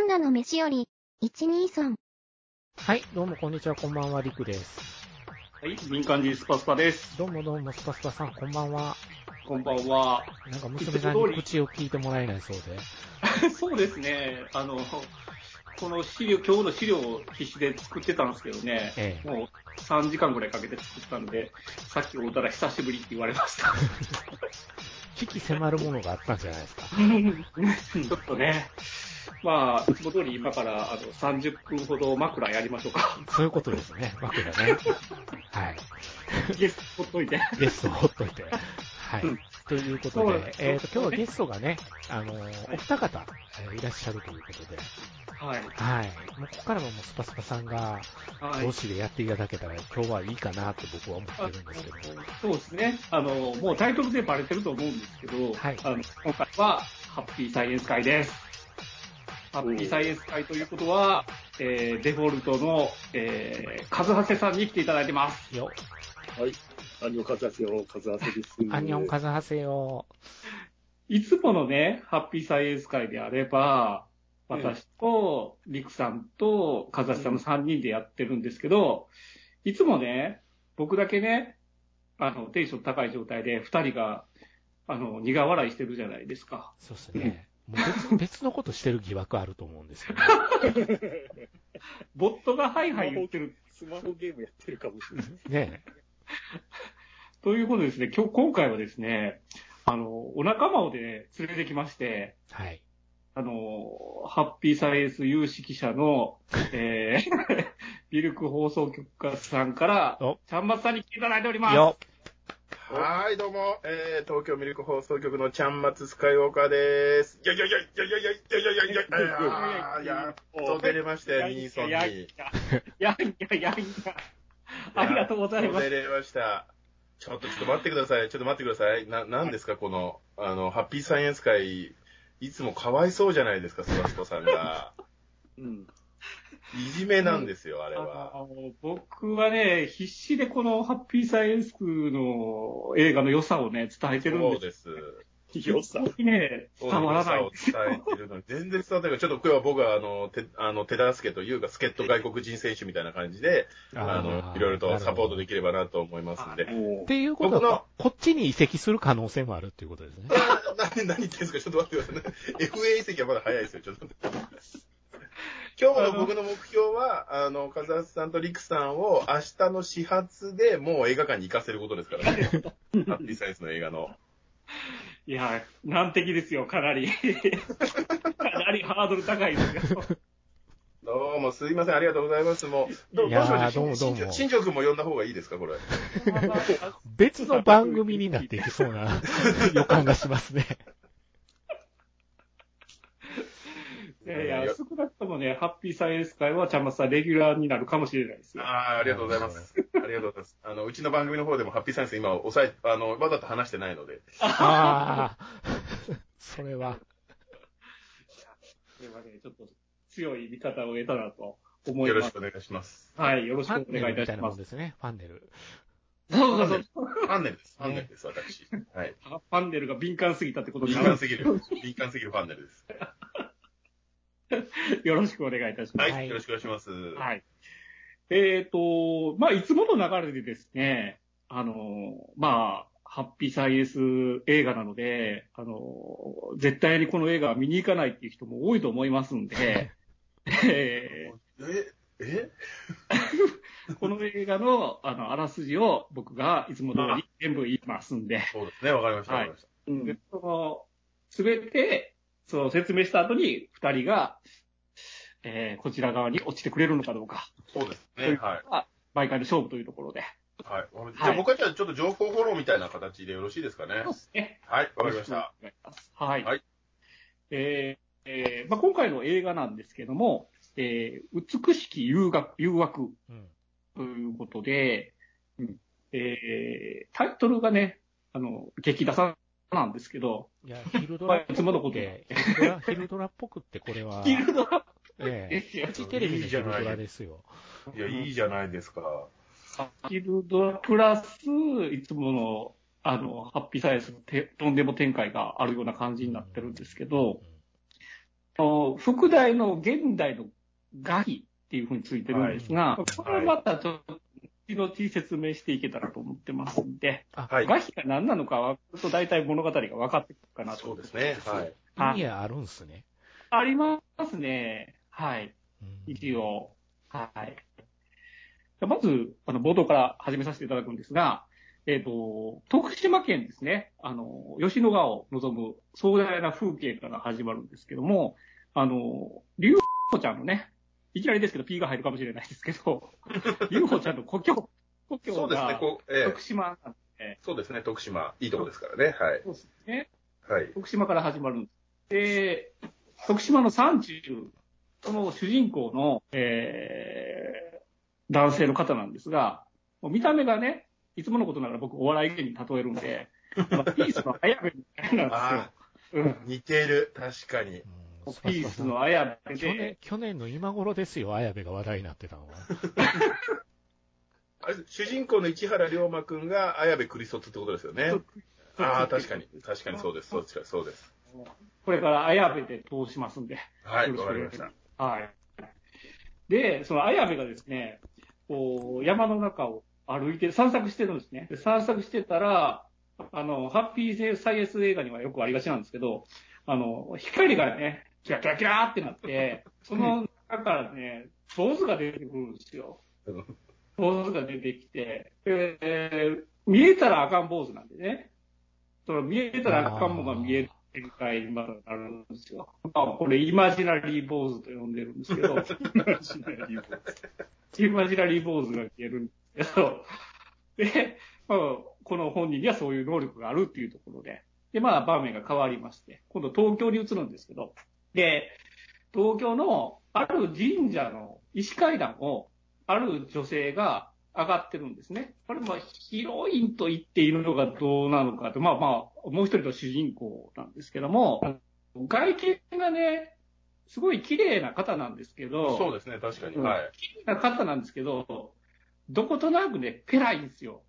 ンナの飯より、123。はい、どうもこんにちは、こんばんは、りくです。はい、民間人スパスパです。どうもどうも、スパスパさん、こんばんは。こんばんは。なんか娘さんに口を聞いてもらえないそうで。そうですね、あの、この資料、今日の資料を必死で作ってたんですけどね、ええもう3時間ぐらいかけて作ったんで、さっき会うたら久しぶりって言われました。危機迫るものがあったんじゃないですか。ちょっとね、まあ、いつも通り今からあの30分ほど枕やりましょうか。そういうことですね、枕ね。はい。ゲストほっといて。ゲストをほっといて。はいうん。ということそうで、えっ、と、今日はゲストがね、あの、お二方、えーいらっしゃるということで、はい。はい。もうここからももうスパスパさんが、はい同士でやっていただけたら今日はいいかなと僕は思ってるんですけど。そうですね。あの、もうタイトルでバレてると思うんですけど、はいあの今回はハッピーサイエンス会です。ハッピーサイエンス会ということは、えーデフォルトの、えー、カズハセさんに来ていただいてます。よ、はい。アンニョンカズハセヨ、カズハセです。アンニョンカズハセよ。いつものね、ハッピーサイエンス会であれば、私と、リクさんと、カズハセさんの3人でやってるんですけど、いつもね、僕だけね、あの、テンション高い状態で、2人が、あの、苦笑いしてるじゃないですか。そうですね。もう別別のことしてる疑惑あると思うんですよね。ボットがハイハイ言ってる。スマホゲームやってるかもしれない。ねということでですね、今日、今回はですね、あの、お仲間をね、連れてきまして、はい。あの、ハッピーサイエンス有識者の、えー、ビルク放送局家さんからお、ちゃんまつさんに来ていただいております。よはい、どうも、えー、東京ミルク放送局のちゃんまつスカイウォーカーでーす。よいよいよいよいよいよいよいよいよいよあーやっと出れましたよ、ミーソンに。やいや、やいや、やいや。ありがとうございます。やっと出れました。ちょっと、ちょっと待ってください。ちょっと待ってください。な、なんですか、この、あの、ハッピーサイエンス会、いつもかわいそうじゃないですか、スバスコさんが。うんいじめなんですよ、あれあは。の僕はね、必死でこのハッピーサイエンスの映画の良さをね、伝えてるんそうです。です。良さ。ね、伝わらないんですよ。そう伝えてるのに、全然伝わってないから、ちょっと今日は僕は、あの、て、あの、手助けというか、助っ人外国人選手みたいな感じで、あの、いろいろとサポートできればなと思いますんで。っ。ていうこと僕のは、こっちに移籍する可能性もあるっていうことですね。何、何言ってんですか？ちょっと待ってくださいね。FA 移籍はまだ早いですよ。ちょっと待って。今日の僕の目標は、あの、カズハスさんとリクさんを明日の始発でもう映画館に行かせることですからね。ハッピーサイエンスの映画の。いや、難敵ですよ、かなり。かなりハードル高いですよ。どうもすいません、ありがとうございます。もう、どうしましょう。どうもどうも新庄君も呼んだ方がいいですか、これ。別の番組になっていきそうな予感がしますね。いやいや、少なくともね、ハッピーサイエンス会はちゃんまつさんレギュラーになるかもしれないですよ。ああ、ありがとうございます。ありがとうございます。あの、うちの番組の方でもハッピーサイエンス今抑え、あの、わざと話してないので。ああ、それは。これはね、ちょっと強い見方を得たなと思いますよろしく。お願いします。はい、よろしくファンネお願いルみたいなもいたします。んですね、ファンネル。そうそうそう。ファンネルです。ファンネルです、私。はい。パンネルが敏感すぎたってことに敏なる感すぎる。敏感すぎるファンネルです。よろしくお願いいたします。はい。よろしくお願いします。はい。えっ、と、まあ、いつもの流れでですね、あの、まあ、ハッピーサイエンス映画なので、あの、絶対にこの映画は見に行かないっていう人も多いと思いますんで、え え、えー この映画の、あの、あらすじを僕がいつも通り全部言いますんで、そうですね、わかりました。わかりました。でその、すべて、その説明した後に、二人が、えーこちら側に落ちてくれるのかどうか、そうですというね、はい。毎回の勝負というところで。はい。じゃあ僕はじゃあちょっと情報フォローみたいな形でよろしいですかね？そうですね。はい、わかりました。。はい。はいえーえーまあ、今回の映画なんですけども、えー美しき誘惑、誘惑うん。ということで、うんえータイトルがね、あの、激ダサなんですけど、いや、ヒルドラっぽ いつものことくって、ヒルドラ、ヒルドラっぽくってこれは、ヒルドラええフジテレビのヒルドラですよ。いや、いいじゃないですか。ヒルドラプラス、いつもの、あの、ハッピーサイエンスのてとんでも展開があるような感じになってるんですけど、の副題の現代のガキっていうふうについてるんですが、これはまたちょっと、後々説明していけたらと思ってますんで、はい。ガキが何なのかは、と大体物語が分かってくるかなと。そうですね。はい。はい意味あるんすね。ありますね。はい。うん一応。はい。まず、あの、冒頭から始めさせていただくんですが、えっ、と、徳島県ですね、あの、吉野川を望む壮大な風景から始まるんですけども、あの、竜子ちゃんのね、いきなりですけど P が入るかもしれないですけど、竜子ちゃんの故郷、故郷。が徳島なんで、そうですね。徳島、いいとこですからね。はい。そうですね。はい。徳島から始まるんです。で、徳島の山中、その主人公の、えー、男性の方なんですが、もう見た目がね、いつものことながら僕お笑い芸人に例えるんで、あのピースの綾部みたいなんあですよ。似てる。確かに。ピースの綾部去年で、、去年の今頃ですよ、綾部が話題になってたのは。あれ主人公の市原龍馬くんが綾部クリソツってことですよね。ああ、確かに。確かにそうです。そうです。そうです。これから綾部で通しますんで。はい。よろしくおわかりまし願いしますた。はい。で、その綾部がですね、こう、山の中を歩いて、散策してるんですね。で散策してたら、あの、ハッピーサイエンス映画にはよくありがちなんですけど、あの、光がね、キラキラキラーってなって、その中からね、坊主が出てくるんですよ。坊主が出てきて、えー見えたらあかん坊主なんでね。その見えたらあかんものが見える展開にまだなるんですよ。まあ、これイマジナリー坊主と呼んでるんですけど、イマジナリー坊主が見えるんですけど、で、まあ、この本人にはそういう能力があるっていうところで、で、まあ、場面が変わりまして、今度東京に移るんですけど、で、東京のある神社の石階段を、ある女性が上がってるんですね。これ、まあ、ヒロインと言っているのがどうなのかと、まあまあ、もう一人の主人公なんですけども、外見がね、すごい綺麗な方なんですけど、そうですね。確かに。うんはい。綺麗な方なんですけど、どことなくね、ペライんですよ。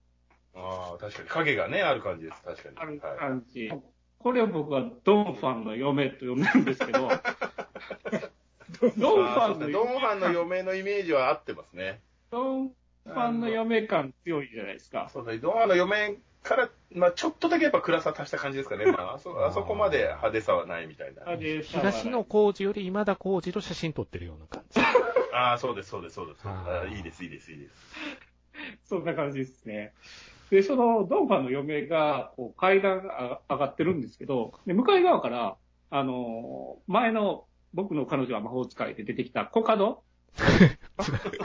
ああ、確かに。影がね、ある感じです。確かに。あるはい。これを僕はドンファンの嫁と呼んでるんですけど、ドンファンのドンファンの嫁のイメージは合ってますね。ドンファンの嫁感強いじゃないですか。そうですね。ドンファンの嫁から、まあちょっとだけやっぱ暗さ足した感じですかね。まあ、あそあそこまで派手さはないみたいな。あで東野幸治より今田耕司と写真撮ってるような感じ。ああ、そうです、そうです、そうです。あいいです、いいです、いいです。そんな感じですね。で、そのドンファンの嫁がこう階段が上がってるんですけど、で向かい側から、あの、前の僕の彼女は魔法使いで出てきたコカド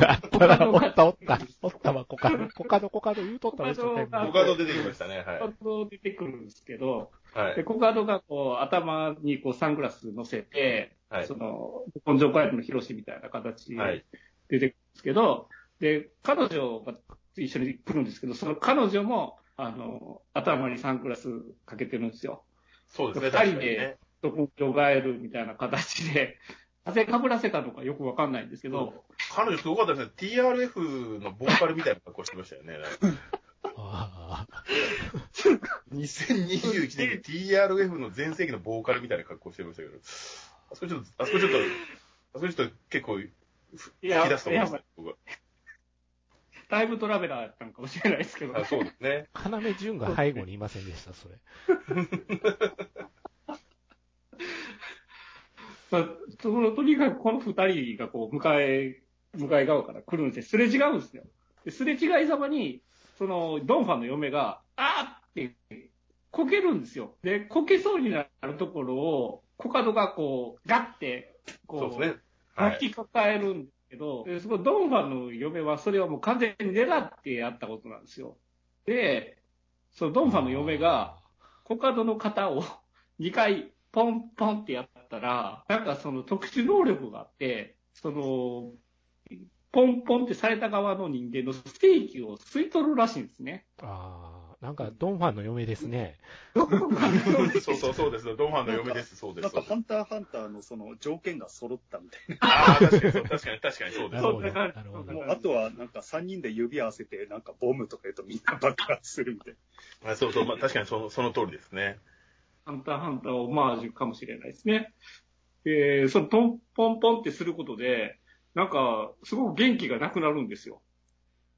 あったな、おったおった。おったわ、コカド。コカド、コカド言うとったわ、コカド出てきましたね。コカド出てくるんですけど、はい。はで、い。コカドがこう頭にこうサングラス乗せて、はいその、根性回復のヒロシみたいな形はいで出てくるんですけど、で、彼女が一緒に来るんですけど、その彼女も、あの、頭にサングラスかけてるんですよ。そうですね、二人確かにねで。根性ガエルみたいな形で、なぜ被らせたのかよくわかんないんですけど、彼女すごかったですね。TRF のボーカルみたいな格好してましたよね。ああ2021年に TRF の全盛期のボーカルみたいな格好してましたけど、あそこちょっと、あそこちょっと、あそこちょっと結構、ふいや吹き出すと思います、僕は。タイムトラベラーやったのかもしれないですけど、あそうですね。要潤が背後にいませんでした、それ。まあ、そのとにかくこの二人がこう、向かい、向かい側から来るんですよ。すれ違うんですよ。ですれ違いざまに、その、ドンファンの嫁が、あーって、こけるんですよ。で、こけそうになるところを、コカドがこう、ガッて、こそうですね。はい。抱きかかえるんですけど、でそのドンファンの嫁はそれはもう完全に狙ってやったことなんですよ。で、そのドンファンの嫁が、コカドの肩を 2回ポンポンってやったら、なんかその特殊能力があって、その、ポンポンってされた側の人間のステーキを吸い取るらしいんですね。ああ、なんか、ドンファンの嫁ですね。ドンファンの嫁そうそうそうです。ドンファンの嫁です。そうです。なんか、ハンターハンターのその条件が揃ったみたいああ、確かにそう、確かに、確かにそうです。そんな感じなるほな。ども。う、あとは、なんか3人で指合わせて、なんかボムとか言うとみんな爆発するみたいな。あそうそう、まあ、確かにその、その通りですね。ハンターハンターオマージュかもしれないですね。で、そのトンポンポンってすることで、なんか、すごく元気がなくなるんですよ。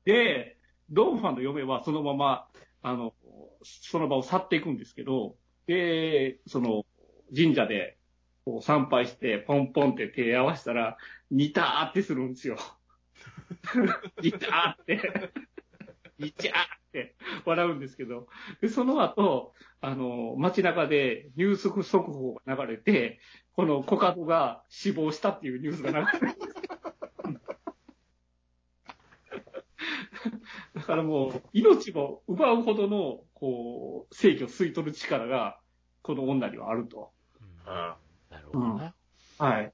で、ドンファンの嫁はそのまま、あの、その場を去っていくんですけど、で、その、神社で、こう参拝して、ポンポンって手合わせたら、ニターってするんですよ。ニターって、ニチャーって。笑うんですけど、で、その後、あの、街中でニュース速報が流れて、このコカドが死亡したっていうニュースが流れて、からもう、命も奪うほどの、こう、制御を吸い取る力が、この女にはあると。うんあなるほどな。はい。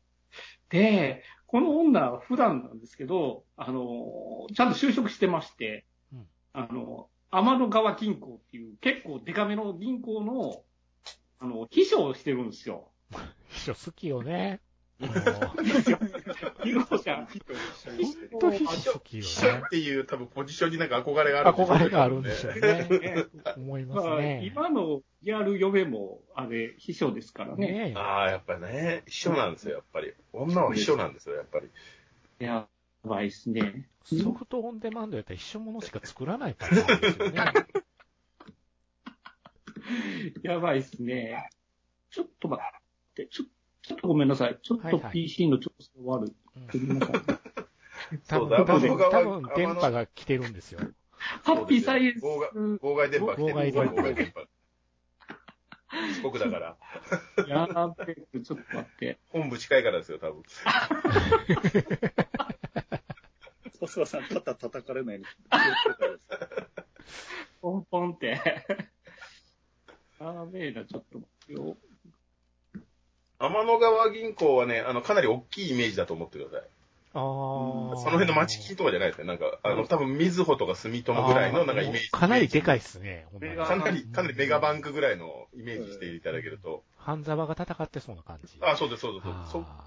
で、この女は普段なんですけど、あの、ちゃんと就職してまして、うんあの、天の川銀行っていう結構デカめの銀行の、あの、秘書をしてるんですよ。秘書好きよね。うん。本当秘書書好きよねっ。ていう多分ポジションになんか憧れがある憧れがあるんでしょうね。思います、ね。今のリアル嫁も、あれ、秘書ですからね。ああ、やっぱね、秘書なんですよ、やっぱり。女は秘書なんですよ、やっぱり。やばいっすね。ソフトオンデマンドやったら一緒ものしか作らないパターンですよね。やばいっすね。ちょっと待って、ちょちょっとごめんなさい。ちょっと PC の調子 が悪い。多分、そうだ多分、多分電波が来てるんですよ。ハッピーサイエンス。妨害電波来てる。妨害電波妨害電波。四国 だから。やーべえ、ちょっと待って。本部近いからですよ、多分。細田さん、肩叩かれないように。ポンポンって。やべえな、ちょっと待ってよ。天の川銀行はね、あの、かなり大きいイメージだと思ってください。ああ。その辺の町金とかじゃないですね。なんか、あの、多分、みずほとか住友ぐらいの、なんかイメージ。かなりでかいっすね。かなり、かなりメガバンクぐらいのイメージしていただけると。半沢が戦ってそうな感じ。あ、そうです、そうです。そうですあ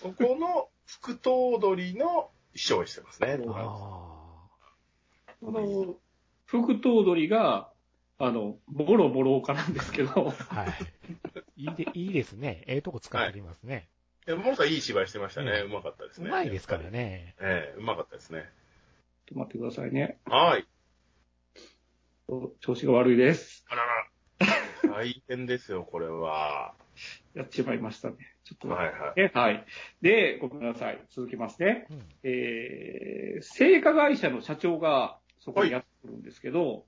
そ、そこの、副頭取の秘書をしてますね。ーあこの、副頭取が、あの、ボロボロ化なんですけど、ー。はい。いいで、いいですね。ええとこ使ってますね。いや、もさんいい芝居してましたね。ねうまかったですうね。まいですから。ね。ええうまかったですね。ちょっと待ってくださいね。はい。調子が悪いです。あらら。大変ですよ、これは。やっちまいましたね。ちょっと待ってはいはい。ね。はい。で、ごめんなさい。続きますね。うん。えー、製菓会社の社長がそこにやってくるんですけど、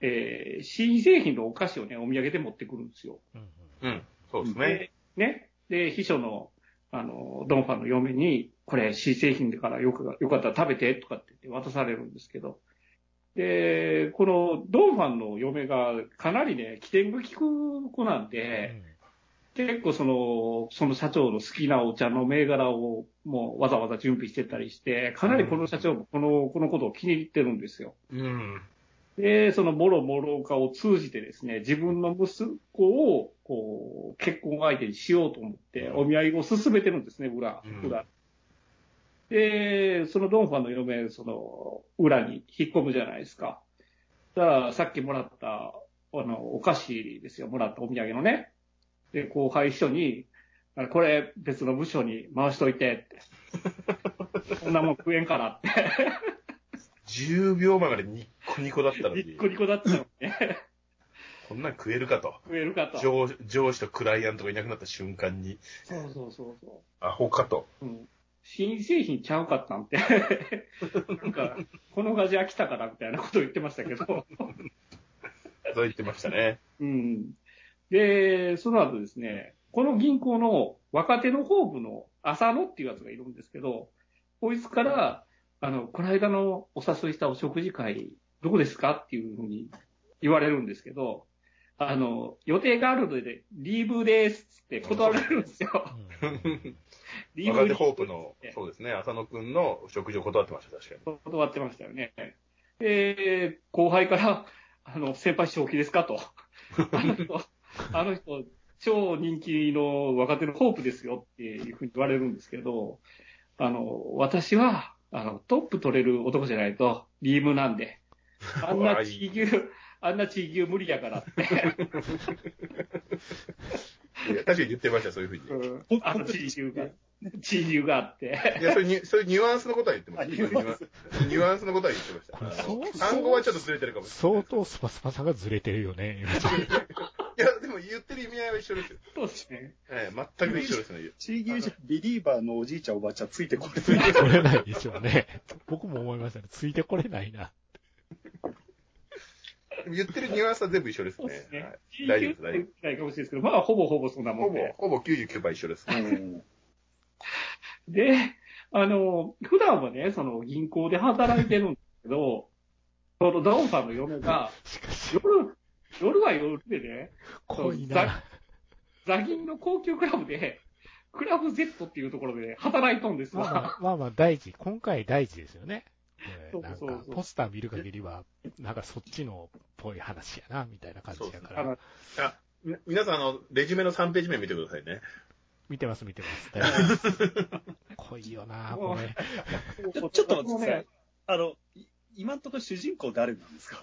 えー、新製品のお菓子をね、お土産で持ってくるんですよ。うんうん。そうですね。で、ね。で、秘書の、あの、ドンファンの嫁に、これ新製品だからよく、よかったら食べて、とかって言って渡されるんですけど、で、このドンファンの嫁がかなりね、起点が利く子なんうで、ん。結構その、その社長の好きなお茶の銘柄をもうわざわざ準備してたりして、かなりこの社長もこの、このことを気に入ってるんですよ。うん。で、そのもろもろ化を通じてですね、自分の息子を、こう、結婚相手にしようと思って、お見合いを進めてるんですね、裏うん、裏。で、そのドンファンの嫁、その、裏に引っ込むじゃないですか。だから、さっきもらった、あの、お菓子ですよ、もらったお土産のね。で、後輩秘書に、あこれ別の部署に回しといてって。こんなもん食えんからって。10秒前までニッコニコだったのにニッ、コニコだったのにね。こんなん食えるかと。食えるかと。上上司とクライアントがいなくなった瞬間に、そうそうそうそアホかと。う。うん。新製品ちゃうかったんて。なんか、このガジ飽きたからみたいなことを言ってましたけど。そう言ってましたね。うん。で、その後ですね、この銀行の若手のホープの浅野っていうやつがいるんですけど、こいつから、あの、この間のお誘いしたお食事会、どこですかっていうふうに言われるんですけど、あの、予定があるので、リーブですって断られるんですよ。うんリーブ若手ホープのそうですね、浅野くんの食事を断ってました、確かに。断ってましたよね。で、後輩から、あの、先輩正気ですかと。あの人、あの人、超人気の若手のホープですよっていうふうに言われるんですけど、あの、私は、あの、トップ取れる男じゃないと、リームなんで。あんな地球、あんな地域無理やからって。いや確かに言ってました、そういうふうに。うんあの地域が、地域があって。いや、そういうニュそういうニュアンスのことは言ってました。あニュアンスニュアンスのことは言ってました。単語はちょっとずれてるかもしれない。相当スパスパさがずれてるよね。いや、でも言ってる意味合いは一緒ですよ。そうですね。ええ全く一緒ですね。チーギュージビリーバーのおじいちゃんおばあちゃんついてこれついてこれないでしょうね。僕も思いましたね。ついてこれないな。言ってるニュアンスは全部一緒ですねそうです。ねはい。地大丈夫です、域大丈ないかもしれないですけど、まあ、ほぼほぼそんな夫。ほぼもんで、。ほぼ99%一緒です。うんで、あの、普段はね、その銀行で働いてるんですけど、そのダオンさんの嫁が、しかし、夜、夜は夜でね、濃いな。座銀の高級クラブで、クラブ Z っていうところで働いとんですまあまわ。あ、まあまあ大事。今回大事ですよね。これなんかそうそうそうポスター見る限りは、なんかそっちのっぽい話やな、みたいな感じやからあ皆さん、あの、レジュメの3ページ目見てくださいね。見てます、見てます。濃いよな、これ。ちょちょっと待ってくださいね。あの、い今んところ主人公誰なんですか？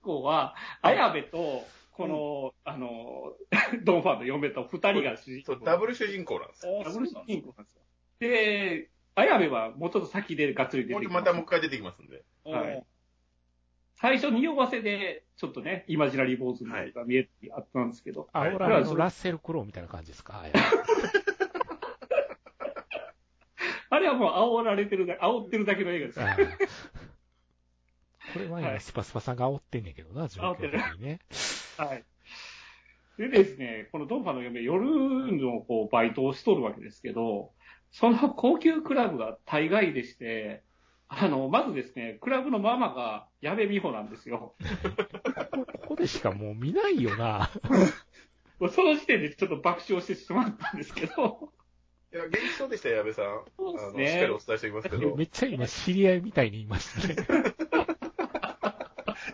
主人公は、綾部と、この、あの、ドンファンの嫁と二人が主人公。そう、ダブル主人公なんですよ。ダブル主人公なんですよ。で、綾部はもうちょっと先でがっつり出てきますまたもう一回出てきますんで。はい最初、匂わせで、ちょっとね、イマジナリー坊主が見えてあったんですけど、あ、はいほら、あのラッセル・クロウみたいな感じですか？あれはもう煽られてるだ、煽ってるだけの映画です。これは今、はいスパスパさんが煽ってんねんけどな、状況的にね。はい。でですね、このドンファの嫁、夜のこうバイトをしとるわけですけど、その高級クラブが大概でして、あの、まずですね、クラブのママが矢部美穂なんですよ。こ ここでしかもう見ないよな。その時点でちょっと爆笑してしまったんですけど、いや、元気そうでしたよ、矢部さん。そうですあの、しっかりおね。伝えしておきますけど。めっちゃ今知り合いみたいに言いましたね。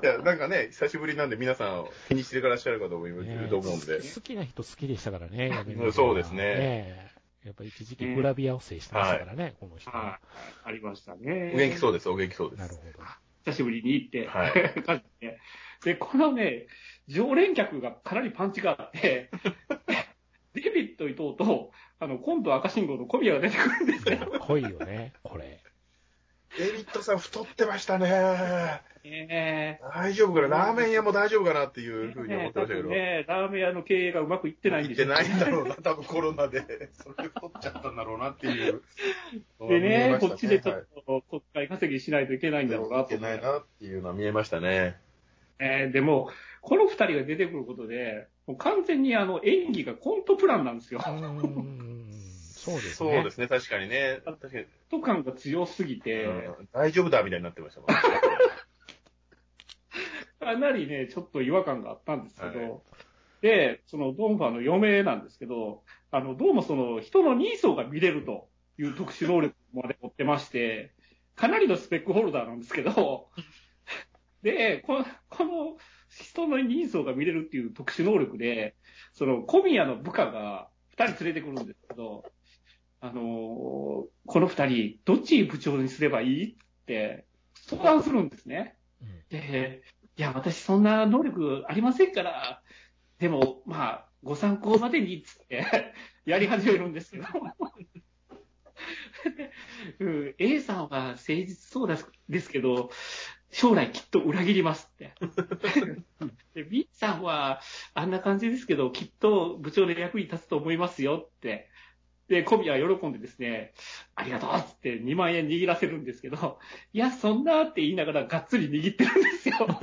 いや、なんかね、久しぶりなんで皆さん気にしてらっしゃるかと思います、ねと思うんで。好きな人好きでしたからね、そうですねねやっぱ一時期グラビアを制してましたからね、この人は。はい。ありましたね。お元気そうです、お元気そうです。なるほど。久しぶりに行って、はいで。で、このね、常連客がかなりパンチがあって、デビッド伊藤と、あの、今度赤信号の小宮が出てくるんですよ。濃いよね、これ。デビッドさん太ってましたね。え大丈夫かな？ラーメン屋も大丈夫かなっていうふうに思ってましたけど。ね、ラーメン屋の経営がうまくいってないんでしょ行ってないんだろうな、多分コロナで。それで太っちゃったんだろうなっていう。でね、こっちでちょはいっと国会稼ぎしないといけないんだろうなといけないなっていうのは見えましたね。えーでも、この二人が出てくることで、もう完全にあの演技がコントプランなんですよそうですそうね。ですね、確かにね。確かに。コント感が強すぎて、うん大丈夫だみたいになってましたもん。かなりね、ちょっと違和感があったんですけど、はいで、そのドンファの嫁なんですけど、あの、どうもその人の人相が見れるという特殊能力まで持ってまして、かなりのスペックホルダーなんですけど、で、この、この人の人相が見れるっていう特殊能力で、その小宮の部下が二人連れてくるんですけど、あのーこの二人、どっち部長にすればいいって相談するんですね。うんで、いや、私そんな能力ありませんから、でも、まあ、ご参考までに、つって、やり始めるんですけど。うん、A さんは誠実そうですですけど、将来きっと裏切りますって。で B さんはあんな感じですけど、きっと部長で役に立つと思いますよって。で、小宮は喜んでですね、ありがとうっつって2万円握らせるんですけど、いや、そんなって言いながらがっつり握ってるんですよ。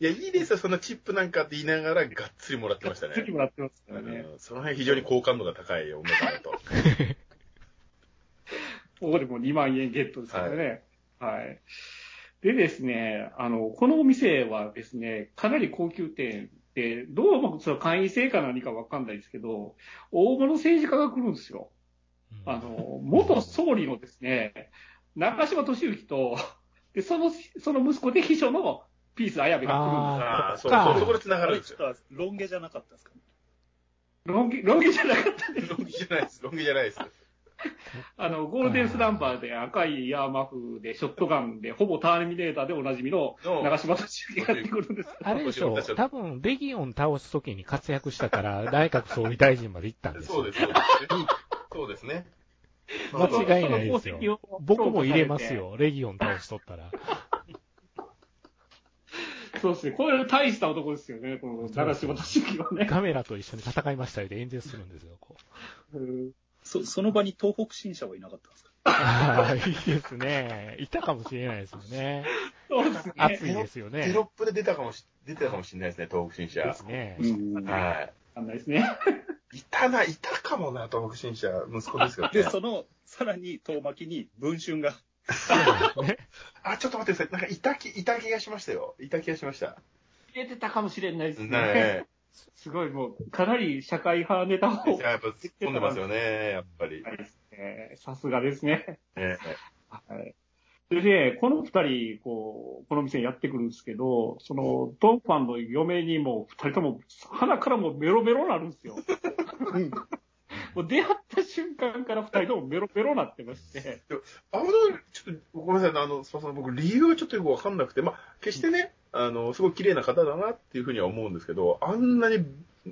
いや、いいですよ、そんなチップなんかって言いながら、がっつりもらってましたね。がっつりもらってますからね。うんその辺非常に好感度が高い女だなと。ここでも2万円ゲットですからね。はい。でですね、あの、このお店はですね、かなり高級店で、どうもその会員制か何かわかんないですけど、大物政治家が来るんですよ。あの、元総理のですね、中島敏之と、で、その、その息子で秘書のピース綾部がああ、そう、そっかそうそこで繋があるんですよ。れちょっとロン毛じゃなかったですか来るんです。ロン毛、ロン毛じゃなかったんです。ロン毛じゃないです、ロン毛じゃないです。あの、ゴールデンスランバーで赤いヤーマフで、ショットガンで、ほぼターミネーターでおなじみのの長島敏之がやってくるんですよ。あれでしょ多分、レギオン倒すときに活躍したから、内閣総理大臣まで行ったんですよ。そうです、そうです。そうですね。間違いないですよ僕も入れますよ。レギオン倒しとったら。そうですね。これ大した男ですよね、この長島敏之はね。カメラと一緒に戦いましたよで演説するんですよ。こううんそその場に東北新社はいなかったんですか？ああ、いいですね。いたかもしれないですよね。そうですね。熱いですよテね。ロップで出たかもし、出てたかもしれないですね、東北新社で。すね。うんはわかんないですね。い。いたな、いたかもな、東北新社。息子ですよね。で、その、さらに遠巻きに文春が、そうですね。あ、ちょっと待ってください。なんか、いた気、いた気がしましたよ。いた気がしました。入れてたかもしれないですね。ねすごいもう、かなり社会派ネタを。え。やっぱ突っ込んでますよね、やっぱり。はいですねさすがですね。えはい。でね、この二人、こう、この店にやってくるんですけど、その、ドンファンの嫁にも、二人とも、鼻からもうメロメロなるんですよ。もう出会った瞬間から二人ともメロメロなってまして。あの、ちょっと、ごめんなさい、あの、すみません、僕、理由はちょっとよくわかんなくて、まあ、決してね、あの、すごい綺麗な方だなっていうふうには思うんですけど、あんなに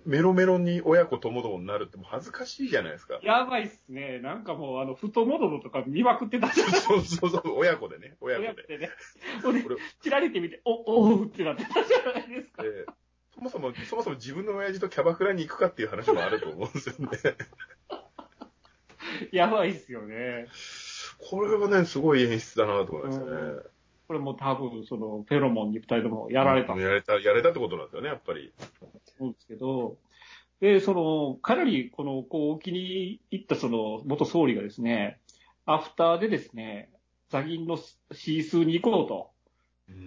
メロメロに親子ともどもになるってもう恥ずかしいじゃないですか。やばいっすね。なんかもう、あの、太もものとか見まくってた。そうそうそう、親子でね、親子で。ね。ほんでこれ、て見て、お、おうってなってたじゃないですか。えーそもそも、そもそも自分の親父とキャバクラに行くかっていう話もあると思うんですよね。やばいっすよね。これはね、すごい演出だなと思いましたね。これも多分、その、フェロモンに二人ともやられた。んやれた、やれたってことなんですよね、やっぱり。思うんですけど、で、その、かなり、この、こう、お気に入ったその、元総理がですね、アフターでですね、ザギンのシースーに行こうと、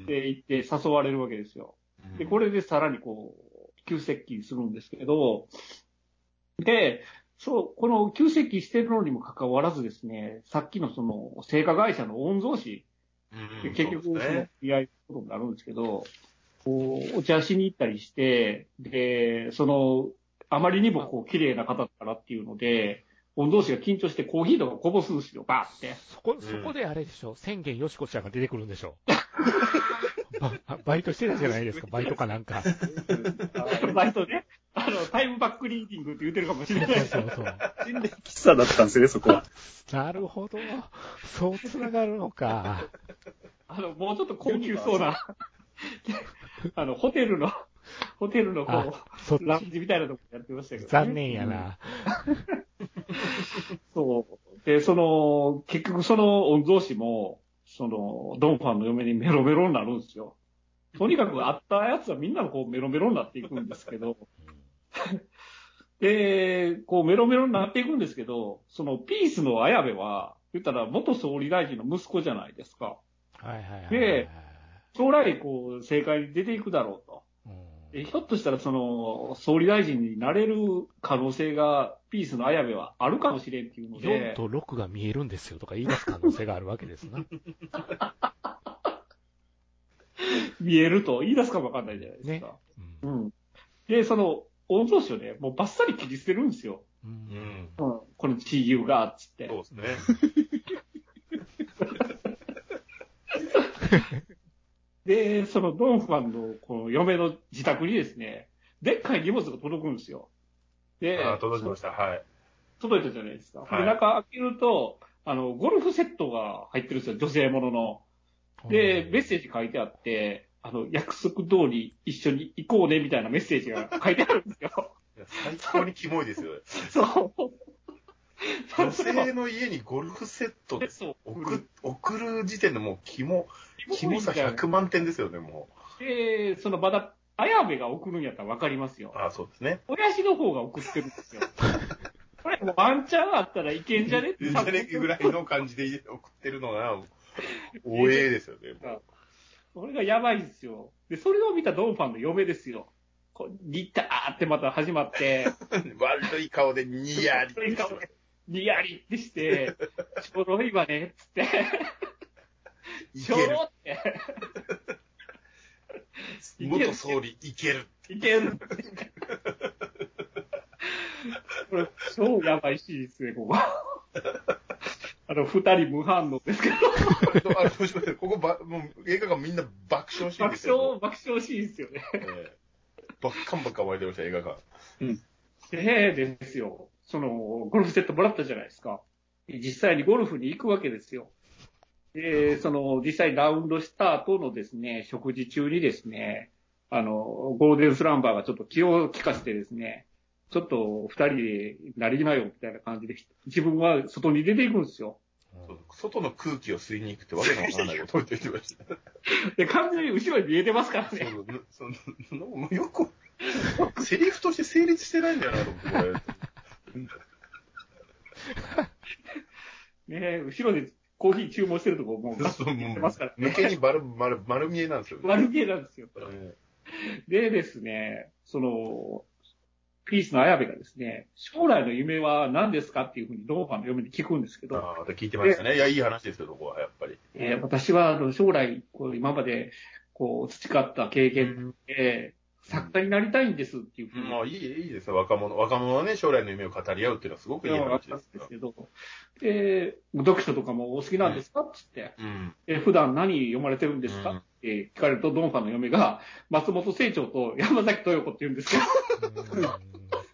で、行って誘われるわけですよ。で、これでさらにこう、急接近するんですけど、で、そう、この急接近してるのにもかかわらずですね、さっきのその、製菓会社の御曹司、うん、で結局、そのそうですね、出会いことになるんですけど、こう、お茶しに行ったりして、で、その、あまりにもこう、綺麗な方だからっていうので、御曹司が緊張してコーヒーとかこぼすんですよ、バーって。そこ、そこであれでしょ、宣言よしこちゃんが出てくるんでしょ？ばバイトしてたじゃないですか、バイトかなんか。バイトね、あの、タイムバックリーディングって言ってるかもしれない。そうそう。心霊喫茶だったんですよね、そこは。なるほど。そう繋がるのか。あの、もうちょっと高級そうな、あの、ホテルの、ホテルのこう、ランち。ジみたいなとこやってましたけど、ね。残念やな。そう。で、その、結局その御曹司も、その、ドンファンの嫁にメロメロになるんですよ。とにかく会ったやつはみんなこうメロメロになっていくんですけど、で、こうメロメロになっていくんですけど、そのピースの綾部は、言ったら元総理大臣の息子じゃないですか。はいはいはいはい。で将来こう政界に出ていくだろうと。ひょっとしたらその総理大臣になれる可能性がピースの綾部はあるかもしれんっていうので4、と6が見えるんですよとか言い出す可能性があるわけですな。見えると言い出すかもわかんないじゃないですか。うんうん。で、その、御曹司をね、もうバッサリ切り捨てるんですよ。ううんん。うん。この地牛が、つって。そうですね。で、そのドンファンのこの嫁の自宅にですね、でっかい荷物が届くんですよ。で、あ、届きました。はい。届いたじゃないですか。はいで、中開けると、あの、ゴルフセットが入ってるんですよ、女性ものの。で、メッセージ書いてあって、あの、約束通り一緒に行こうね、みたいなメッセージが書いてあるんですよ。いや最高にキモいですよ。そう。女性の家にゴルフセットで。送る送る時点でもうキモ、キモさキモいんだよ100万点ですよね、もで、そのまだ、綾部が送るんやったらわかりますよう。。あそうですね。親父の方が送ってるんですよ。これ、もうワンチャンあったらいけんじゃね？ってじゃね？ぐらいの感じで送ってるのが、おえですよね。それがやばいんですよ。で、それを見たドンファンの嫁ですよ。こうギターってまた始まって、悪い顔でニヤリ。悪い顔でニヤリってして、ちょろいわね、つって、ちょろ。って、元総理、いける。いける。これ、超やばいシーンですね、ここ。あの、二人無反応ですけど、あどうしましたここば、もう映画館みんな爆笑シーン爆ですよ。笑、爆笑シーンですよね。ええバッカンバッカン湧いてました、映画館。で、ですよ。その、ゴルフセットもらったじゃないですか。実際にゴルフに行くわけですよ。で、その、実際ラウンドした後のですね、食事中にですね、あの、ゴールデンスランバーがちょっと気を利かしてですね、ちょっと二人でなりなよみたいな感じで、自分は外に出ていくんですよ。そう外の空気を吸いに行くってわけのわからない ことを言ってました。で、完全に後ろに見えてますからそうね。そのそのよく、セリフとして成立してないんだよなと思って。ね後ろでコーヒー注文してるとこもうガッと見えてますから抜けに丸、丸、丸見えなんですよ。悪気なんですよ。えでですね、その、ピースの綾部がですね、将来の夢は何ですかっていうふうにドーファンの嫁に聞くんですけど、えああ、聞いてましたね。いや、いい話ですよ、そこは、やっぱり。えー私はあの将来、こう今までこう培った経験で、作家になりたいんですっていうふうに。まあ、いい、いいですよ、若者。若者はね、将来の夢を語り合うっていうのはすごくいい話でれたんですすけど、で、読書とかもお好きなんですかって言って、うん。え普段何読まれてるんですか、うん。って聞かれると、ドンファンの嫁が、松本清張と山崎豊子って言うんですけど、うん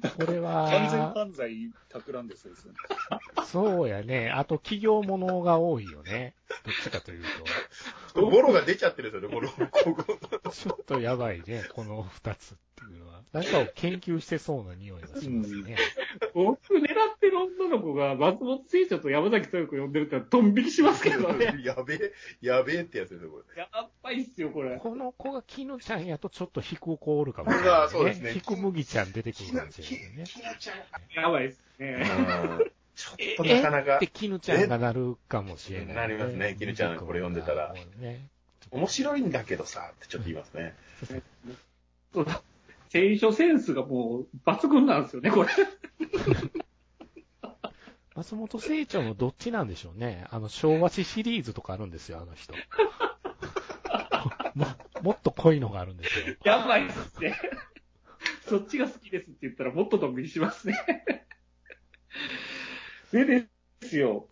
これ完全は、犯罪企んでそうですよね。そうやね。あと企業ものが多いよね。どっちかというボロが出ちゃってるんですよね、この、ここ。と。ちょっとやばいね、この二つっていうのは。なんかを研究してそうな匂いがしますね。僕狙ってる女の子が松本清張と山崎豊子呼んでるってドン引きしますけどね。やべえ、やべえってやつですよ、これ。やばいっすよ、これ。この子が絹ちゃんやとちょっと引く子おるかもしれうない、わそうですね引く麦ちゃん出てくるかもしれないね。きなちゃん。やばいっすね。ちょっとなかなかで、、絹ちゃんがなるかもしれない、なりますね絹ちゃんこれ読んでたら。ね、面白いんだけどさ、ってちょっと言いますね。そうだ選書センスがもう抜群なんですよね、これ。松本清張のどっちなんでしょうね。あの、昭和史シリーズとかあるんですよ、あの人。ももっと濃いのがあるんですよ。やばいっすね。そっちが好きですって言ったらもっとドン引きしますね。でですよ、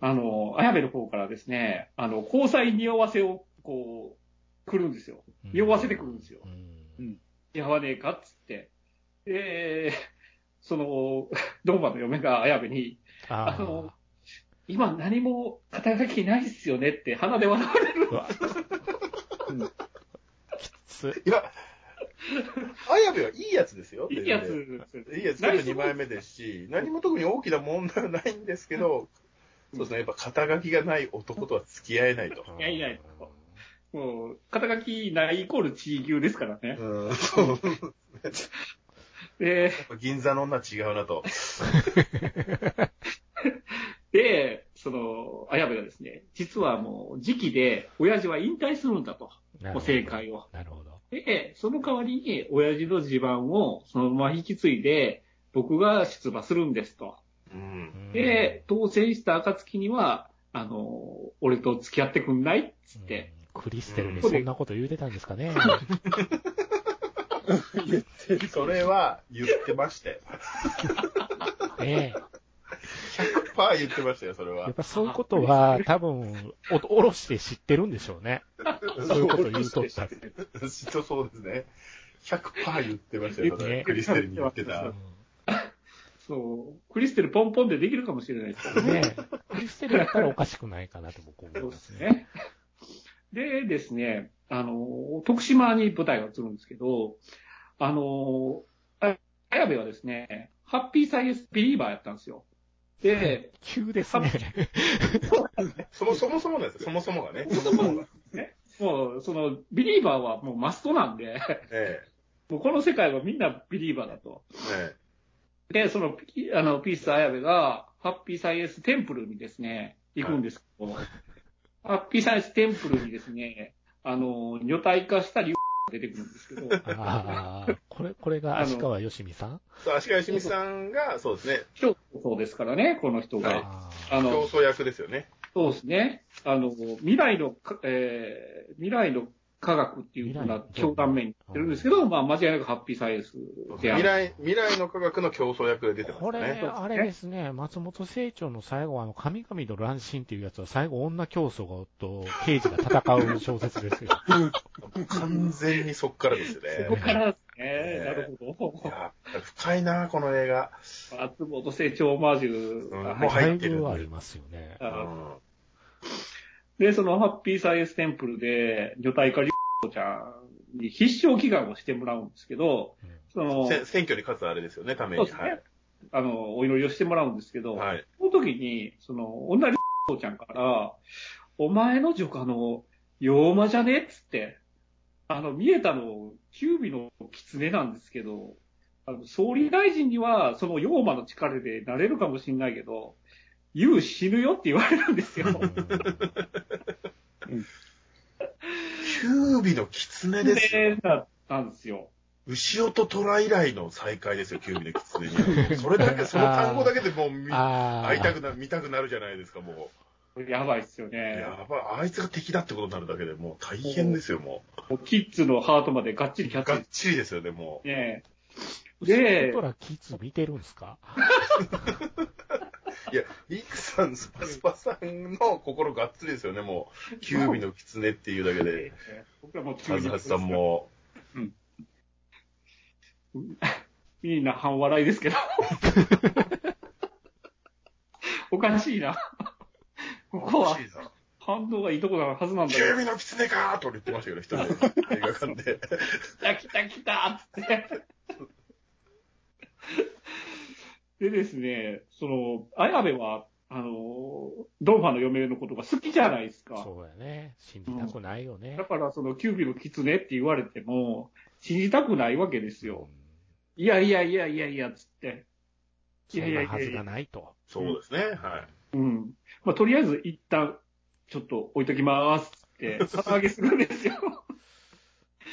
あの、綾部の方からですね、あの、交際匂わせを、こう、来るんですよ。匂わせてくるんですよ。うんやわねえかっつって。で、その、ドンバの嫁が綾部に、ああの今何も肩書きないっすよねって鼻で笑われるあ。うわきつ。いや、綾部はいいやつですよ。いいやついいやつ、全部2枚目ですし、何も特に大きな問題はないんですけど、そうですね、やっぱ肩書きがない男とは付き合えないと。いやいやいやもう、肩書きないイコール地位牛ですからね。うん、そう。銀座の女は違うなと。で、その、綾部がですね、実はもう時期で、親父は引退するんだと。もう正解を。なるほど。で、その代わりに、親父の地盤をそのまま引き継いで、僕が出馬するんですと。うん。で、当選した暁には、あの、俺と付き合ってくんない？っつって。うんクリステルにそんなこと言うてたんですかね。言ってる。それは言ってましたよ。ね100%言ってましたよ、それはやっ。ぱそういうことは、多分、お、おろして知ってるんでしょうね。そういうこと言うとったって。そうそうですね。100%言ってましたよ、ねクリステルに言ってたうん。そう、クリステルポンポンでできるかもしれないですからね。ねクリステルだったらおかしくないかなと僕思いそうまね。ですすね。でですね、あの、徳島に舞台が映るんですけど、あの、あ綾部はですね、ハッピーサイエンスビリーバーやったんですよ。で、急ですね。そ もそもそもなんですよ、そもそもがね。そもそもが。もう、その、ビリーバーはもうマストなんで、えもうこの世界はみんなビリーバーだと。え。えで、その、ピあの、ピース綾部が、ハッピーサイエンステンプルにですね、行くんですけど、ハッピーサイエンステンプルにですね、あの、女体化した竜が出てくるんですけど、ああ、これ、これが足川よしみさん？え。そう、足利しみさんが、そうですね、教祖ですからね、この人が。はいああの、競争役ですよね。そうですね。あの、未来のか、えー未来の科学っていうふうな教団名になってるんですけど、まあ、間違いなくハッピーサイエンスである。未来、未来の科学の競争役で出てますこれ、ね。あれですね、松本清張の最後、あの、神々の乱心っていうやつは、最後、女競争と刑事が戦う小説ですよ。完全にそっからですよそね。こからですね。ねなるほど。やっぱり深いな、この映画。松本清張オマージュがうんもう入ってるぶありますよね。た。うんで、そのハッピーサイエンステンプルで、女体化リコちゃんに必勝祈願をしてもらうんですけど、その、せ選挙に勝つあれですよね、ために。そうですね。あの、お祈りをしてもらうんですけど、はい。はい。その時に、その、女リコちゃんから、お前の女家の妖魔じゃねっつって、あの、見えたの、キュービの狐なんですけど、あの、総理大臣には、その妖魔の力でなれるかもしれないけど、言う死ぬよって言われるんですよ。キュービの狐ですよ。で、なったんですよ。牛尾と虎以来の再会ですよ、キュービの狐には。それだけ、その単語だけでもう。会いたくな、見たくなるじゃないですか、もやばいっすよう。ね。やばい、あいつが敵だってことになるだけでもう大変ですよ、ももうキッズのハートまでがっちりキャう。がっッチちりですよね、もう。ね。で、でウルトラキッズ見てるんですか？いや、リクさん、スパスパさんの心がっつりですよね、もう。キュービの狐っていうだけで。僕らもうカズハシさんも。みんな半笑いですけど。おかしいな。ここは反応がいいとこなはずなんだキけど。ュービの狐かーと言ってましたけど、一人で 映画館で。来た来た来たっつって。でですね、その、綾部は、あの、ドンファンの嫁のことが好きじゃないですか。そうやね。信じたくないよねだ。から、その、キュービの狐って言われても、信じたくないわけですよ。いやいやいやいやいや、つって。いそんやいややいやはずがないと。そうですね、はい。うん。まあ、とりあえず一旦、ちょっと置いときまーすって、棚上げするんですよ。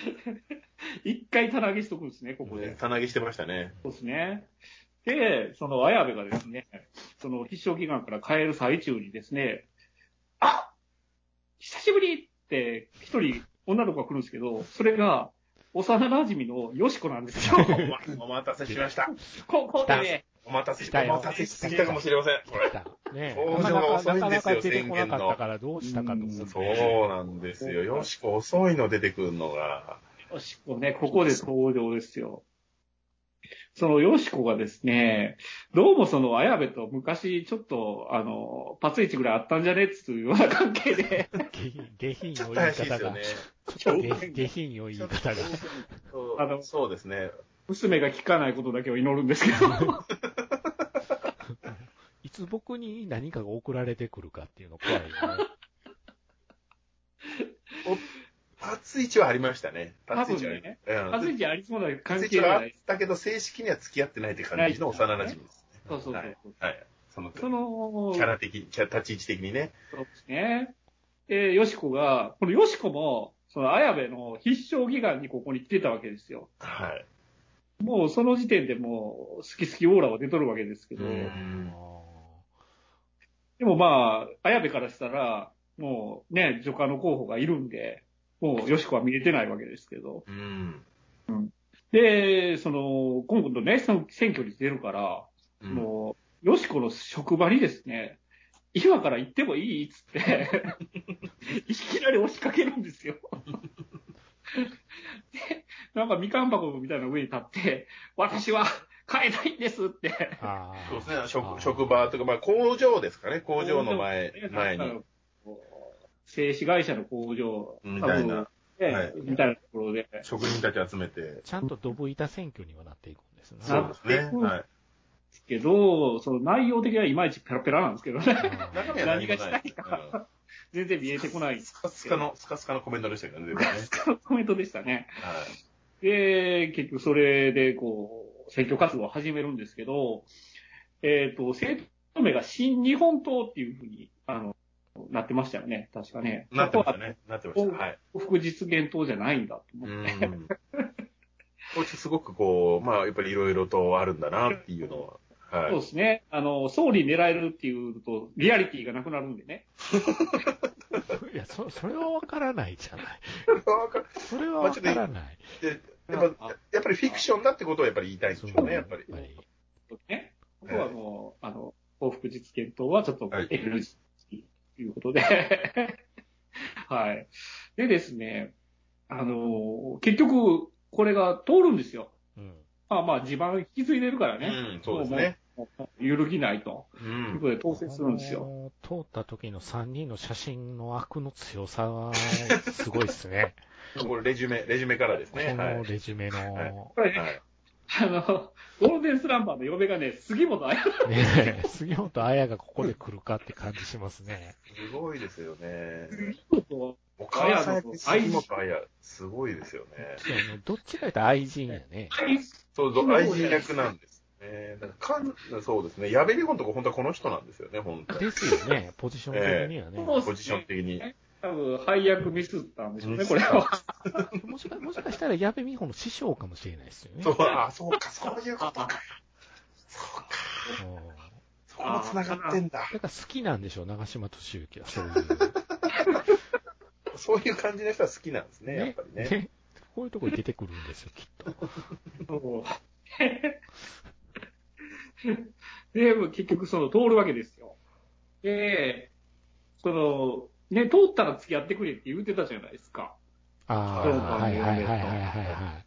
一回棚上げしとくんですね、ここで。棚上げしてましたね。そうですね。で、その綾部がですね、その必勝祈願から帰る最中にですね、あ久しぶりって一人女の子が来るんですけど、それが幼馴染のよしこなんですよ。お待たせしました。ここでね、お待たせし、たよ待たせしすぎたかもしれません。これ。ね登場が遅いんですよなかなか出てこなかったからどうしたかと思って。そうなんですよ。よしこ遅いの出てくるのが。よしこね、ここで登場ですよ。そのよしこがですね、どうもその綾部と昔ちょっと、あの、パツイチぐらいあったんじゃねっていうような関係で、下品ちょっとの言い方がね。。下下品の言い方が。そうあのそうですね。娘が聞かないことだけを祈るんですけど、いつ僕に何かが送られてくるかっていうの怖いよね。パツイチはありましたね。パツイチは多分ねうんパツイチありそうなパ関ツイチはあっ。たけど、正式には付き合ってないって感じの幼馴染です。そうそうそう。はい。はい。その、キその、ャラ的、キャ立ち位置的にね。そうですね。で、よしこが、このよしこも、その綾部の必勝祈願にここに来てたわけですよ。はい。もうその時点でもう、好き好きオーラは出とるわけですけど、うんでもまあ、綾部からしたら、もうね、女家の候補がいるんで、もうよしこは見れてないわけですけど。うん。で、その、今度ね、その選挙に出るから、うんもう、よしこの職場にですね、今から行ってもいいっつって、いきなり押しかけるんですよ。で、なんかみかん箱みたいな上に立って、私は変えないんですって。ああそうですね。職、職場とか、まあ工場ですかね。工場の前、前に。。製紙会社の工場、みたいなはいみたいなところで、職人たち集めて。ちゃんとドブ板選挙にはなっていくんですね。そうですね。はい。けど、その内容的にはいまいちペラペラなんですけどね。うん中身は何がしたいか全然見えてこない。スカスカの、スカスカのコメントでしたけどね、全部ね。コメントでしたね。はい。で、結局それで、こう、選挙活動を始めるんですけど、えっ、と、政党名が新日本党っていうふうに、あの、なってましたよね。確かね。なってましたね。なってました。はい。幸福実現党じゃないんだとう思って。ん。これすごくこう、まあ、やっぱりいろいろとあるんだなっていうのは。はそうい。ですね。あの、総理狙えるっていうと、リアリティがなくなるんでね。いやや、そ、それはわからないじゃない。わ かそれはわからない。でやっぱ、やっぱりフィクションだってことをやっぱり言いたいんでしょうね、やっぱり。ね。僕はもう、あの、幸福実験等はちょっとはい NG ということで、はい。でですね、あの、結局、これが通るんですよ。うん。まあまあ、地盤引き継いでるからね。うん、そうですね。揺るぎないと。う。というんことで当選するんですよ。よ。通った時の3人の写真の悪の強さは、すごいですね。これレジュメ、レジュメからですこね。はいの。レジュメの、これね、はいあの、ゴールデンスランバーの嫁がね、杉本彩。ねえ、杉本彩がここで来るかって感じしますね。すごいですよね。杉本お母さん役杉本彩、すごいですよね。どっちかというと愛人やね。彩。そうそう、愛人役なんですね。だかんそうですね。矢部里本とか本当はこの人なんですよね、本当に。ですよね、ポジション的にはね。ええポジション的に。多分、配役ミスったんでしょうね、これは。もしかもしかしたら矢部美穂の師匠かもしれないですよね。そう、あ、そうか、そういうことか。そうか。うんそこも繋がってんだ。だから好きなんでしょう、長島敏之は、そういう。そういう感じの人は好きなんですね、やっぱりね。ねこういうとこに出てくるんですよ、きっと。そうで、結局その通るわけですよ。で、その、ね、通ったら付き合ってくれって言ってたじゃないですか。ああ、はいはいはいはいはいは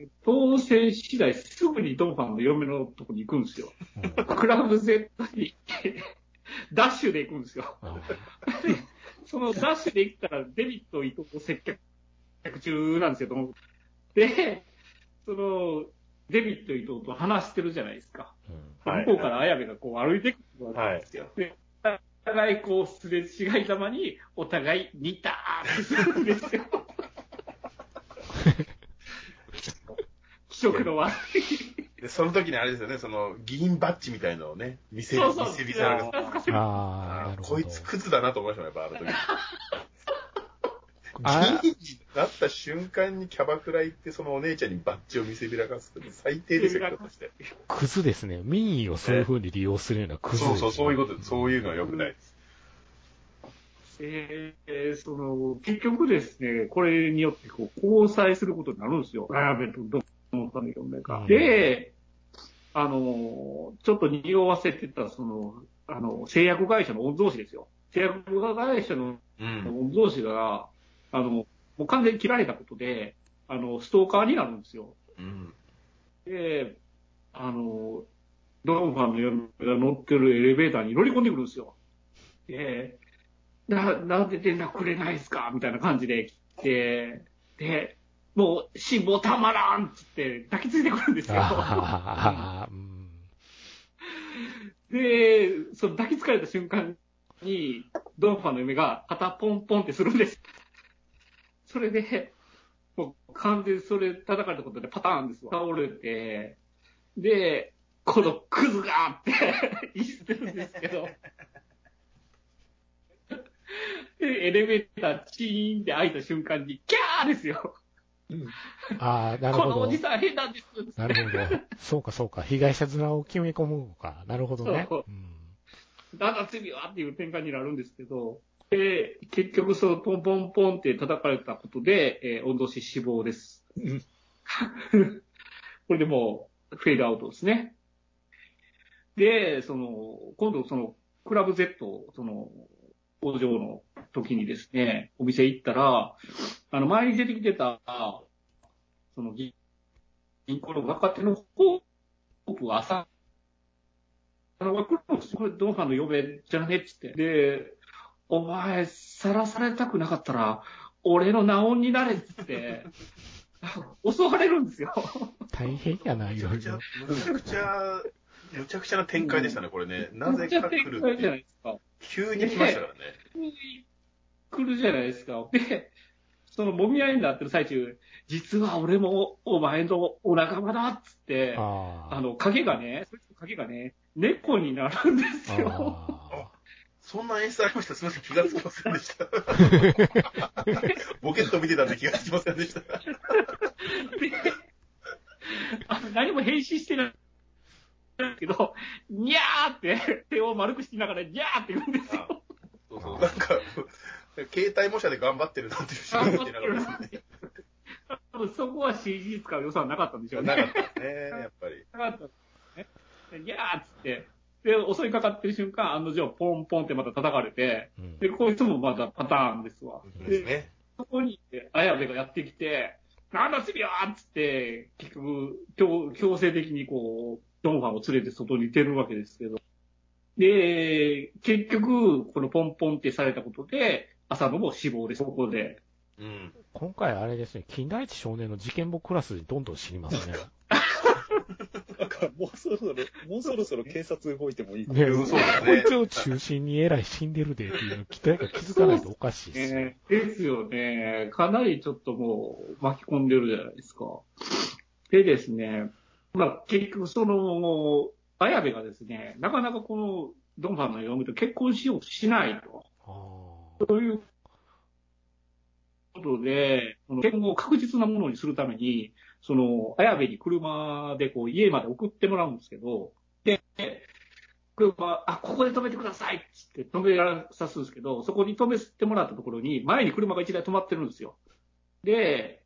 い。当選次第すぐにドンファンの嫁のとこに行くんですよ。うんクラブ Z にダッシュで行くんですよ。あそのダッシュで行ったらデビット伊藤と接客中なんですよ、で、その、デビット伊藤と話してるじゃないですか。うんはい向こうから綾部がこう歩いてくるわけですよ。で、お互いこうすれ違いざまに、お互い似たーってするんですよ。気色の悪い。で、その時にあれですよね、その、議員バッジみたいのをね、見せ、そうそう見せびさらが。ああ、なるほど。こいつクズだなと思いましたもん、やっぱあの時。あ議員になった瞬間にキャバクラ行って、そのお姉ちゃんにバッジを見せびらかすって最低ですよ、人として。クズですね。民意をそういう風に利用するようなクズね、そうそう、そういうこと。そういうのは良くないです。えー、その、結局ですね、これによってこう交際することになるんですよ。綾部とドンさんの嫁が。うんで、あの、ちょっと匂わせてた、その、あの、製薬会社の御曹司ですよ。製薬会社のうん。御曹司が、あの、もう完全に切られたことで、あの、ストーカーになるんですよ。うん。で、あの、ドンファンの嫁が乗ってるエレベーターに乗り込んでくるんですよ。で、な、なんで連絡くれないですか？みたいな感じで来て、で、もう、辛抱たまらんっつって抱きついてくるんですよ。で、その抱きつかれた瞬間に、ドンファンの嫁が肩ポンポンってするんです。それで、もう完全にそれ叩かれたことでパターンですわ。倒れて、で、このクズがって言ってるんですけど、で、エレベーターチーンって開いた瞬間に、キャーですよ。ああ、なるほどこのおじ。さん変なんですなるほど。そうかそうか。被害者面を決め込むのか。なるほどね。そううんだ罪はっていう展開になるんですけど、で、結局そのポンポンポンって叩かれたことで、えー、温度死死亡です。これでもう、フェードアウトですね。で、その、今度その、クラブ Z、その、工場の時にですね、お店行ったら、あの、前に出てきてた、その、銀銀行の若手のホープが朝、あの、これ、ドンファンの嫁じゃね？っつって。で、お前、さらされたくなかったら、俺のナオンになれっつって、襲われるんですよ。大変やな、いろいむちゃくちゃろ。、むちゃくちゃ、むちゃくちゃな展開でしたね、これね。なぜか来るめって。急に来ましたからね。来るじゃないですか。で、その揉み合いになってる最中、実は俺もお前のお仲間だっつって、あの、影がね、そいつの影がね、猫になるんですよ。あそんな演出ありましたすみません、気がつきませんでした。ボケット見てたんで気がつきませんでした。であの何も返信してない。けど、にゃーって手を丸くしながら、にゃーって言うんですよ。そうそう、なんか、携帯模写で頑張ってるなんていうしか見てなかったですね。多分そこは CG 使う予算なかったんでしょうね。なかったね、やっぱり。なかったね。でギャーっつって、で、襲いかかってる瞬間、案の定、ポンポンってまた叩かれて、うんで、こいつもまたパターンですわ。ですね。そこに、綾部がやってきて、なんだチビはっつって、結局、強強制的にこう、ドンファンを連れて外に出るわけですけど。で、結局、このポンポンってされたことで、浅野も死亡です、そこで。うん。今回あれですね、金田一少年の事件簿クラスでどんどん死にますね。もうそろそろ、もうそろそろ警察動いてもいいかも。ねうんそうですねこいつを中心に偉い死んでるでっていうの気づ気づかないとおかしいですよ。ねですよね。かなりちょっともう巻き込んでるじゃないですか。でですね、まあ結局その、綾部がですね、なかなかこのドンファンの嫁と結婚しようとしないと。あということで、結婚を確実なものにするために、その、綾部に車でこう家まで送ってもらうんですけど、で、車、あ、ここで止めてくださいっつって止めらさすんですけど、そこに止めてもらったところに、前に車が一台止まってるんですよ。で、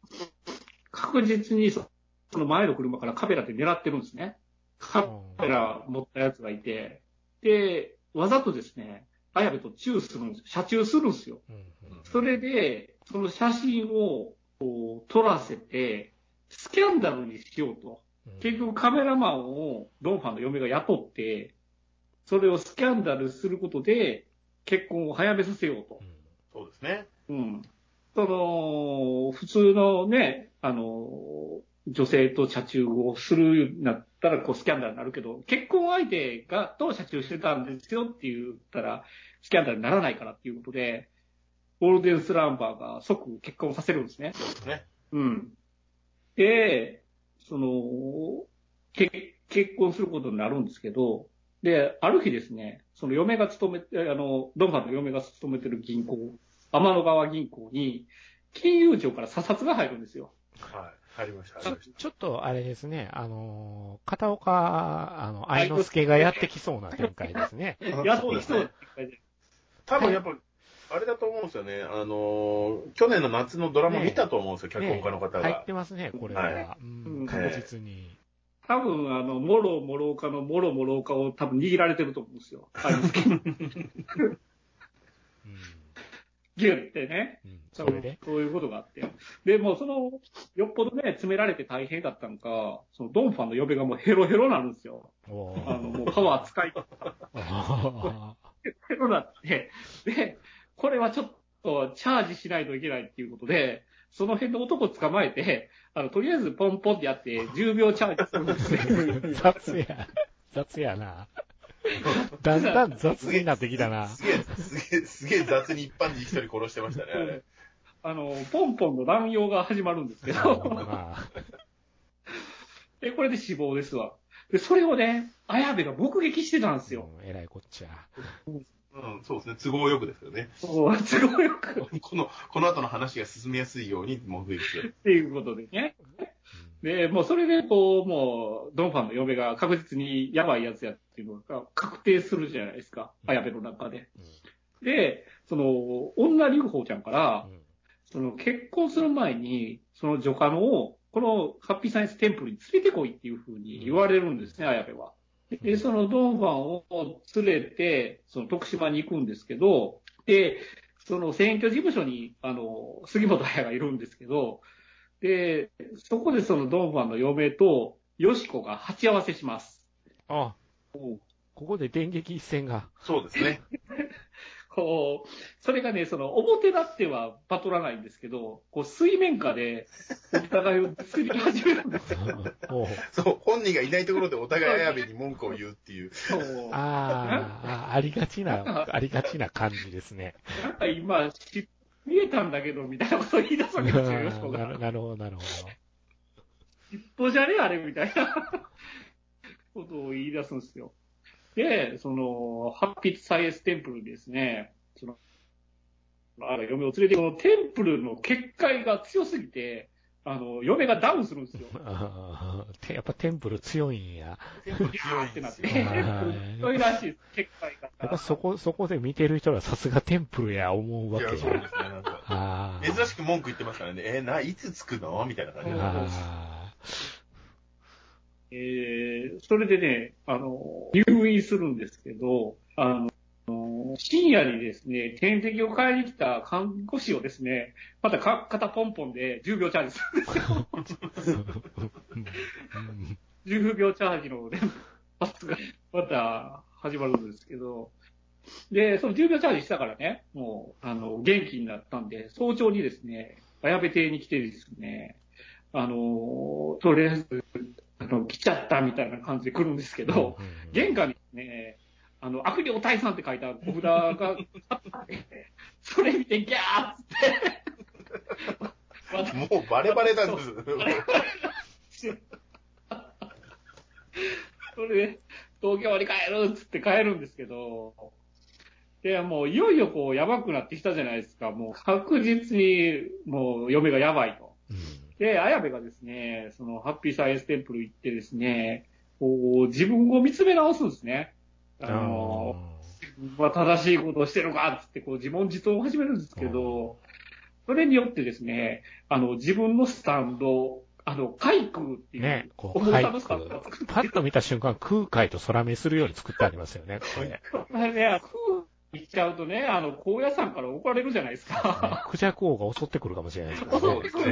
確実にそその前の車からカメラで狙ってるんですね。カメラ持ったやつがいて、で、わざとですね、綾部とチューするんです、車中するんですよ。それで、その写真をこう撮らせて、スキャンダルにしようと。うん結局カメラマンをドンファンの嫁が雇って、それをスキャンダルすることで結婚を早めさせようとう。んそうですね。うん。その、普通のね、あの、女性と車中をするんだったら、こう、スキャンダルになるけど、結婚相手が、と車中してたんですよって言ったら、スキャンダルにならないからっていうことで、ゴールデンスランバーが即結婚させるんですね。そうですね。うん。で、その、け結婚することになるんですけど、で、ある日ですね、その嫁が勤めて、あの、ドンファンの嫁が勤めてる銀行、天の川銀行に、金融庁から査察が入るんですよ。はい。入りました、ちょ入りましちょっとあれですね、あのー、片岡、あの、愛之助がやってきそうな展開ですね。やってきそうな展開で。た。多分やっぱ、あれだと思うんですよね。あのー、去年の夏のドラマ見たと思うんですよ、脚本家の方が入っ。てますね、これは。はうんうん確実に。多分、あの、もろもろかのもろもろかを多分握られてると思うんですよ。あのうんギュってね。うんそで？そういうことがあって。で、もうその、よっぽどね、詰められて大変だったのか、そのドンファンの嫁がもうヘロヘロになるんですよ。おあの、もうパワー使い、あヘロになって、で、これはちょっとチャージしないといけないっていうことで、その辺の男捕まえて、あの、とりあえずポンポンってやって、10秒チャージするんですね。ー雑や。雑やな。だんだん雑になってきたな。すげえ、すげえ、すげえ雑に一般人一人殺してましたね、あれ。あの、ポンポンの乱用が始まるんですけまど、あで、これで死亡ですわ。で、それをね、綾部が目撃してたんですよ。うんえらいこっちゃ。うん、そうですね。都合よくですよね。そう、すごいよく。この、この後の話が進みやすいように目撃してる。っていうことでね。で、もうそれで、こう、もう、ドンファンの嫁が確実にやばいやつやっていうのが確定するじゃないですか。うん綾部の中で。うんで、その、女流宝ちゃんからう、んその、結婚する前に、その女家のを、このハッピーサイエンステンプルに連れてこいっていうふうに言われるんですね、綾部は。で、そのドンファンを連れて、その徳島に行くんですけど、で、その選挙事務所に、あの、杉本彩がいるんですけど、で、そこでそのドンファンの嫁と、よしこが鉢合わせします。あ、ここで電撃一戦が。そうですね。こう、それがね、その、表立ってはバトらないんですけど、こう、水面下で、お互いを作り始めるんですよ。そう、本人がいないところでお互い綾部に文句を言うっていう。そう。あーあ、ありがちな、ありがちな感じですね。なんか今、し見えたんだけど、みたいなことを言い出すわけですよ、よしこが。なるなるほど、なるほ一歩じゃねあれみたいなことを言い出すんですよ。で、その、ハッピーサイエンステンプルにですね、その、あら、嫁を連れて、このテンプルの結界が強すぎて、あの、嫁がダウンするんですよ。やっぱテンプル強いんや。強いってなって、強いらしいです、結界が。やっぱそこ、そこで見てる人はさすがテンプルや思うわけじゃん。そうですね。なんか、あー珍しく文句言ってますからね。えーな、いつ着くの？みたいな感じで。あえー、それでね、あの、入院するんですけど、あの、深夜にですね、点滴を買いに来た看護師をですね、またか肩ポンポンで10秒チャージするんですよ。10秒チャージの連発がまた始まるんですけど、で、その10秒チャージしたからね、もう、あの、元気になったんで、早朝にですね、綾部邸に来てですね、あの、とりあえず、あの、来ちゃったみたいな感じで来るんですけど、玄関にね、あの、悪霊退散って書いた小札があって、それ見てギャーっつって、もうバレバレなんです。それで、東京に帰るっつって帰るんですけど、で、もういよいよこう、やばくなってきたじゃないですか。もう確実に、もう嫁がやばいと。うんで、綾部がですね、その、ハッピーサイエンステンプル行ってですね、こう、自分を見つめ直すんですね。あの、自分は正しいことをしてるかっつって、こう、自問自答を始めるんですけど、それによってですね、あの、自分のスタンド、あの、海空っていう、ね、こう、重はいさのスタンドを作ってパッと見た瞬間、空海と空目するように作ってありますよね、これ。こ れね、空行っちゃうとね、あの、高野山から怒られるじゃないですか。クジャク王が襲ってくるかもしれないですからね。そうですね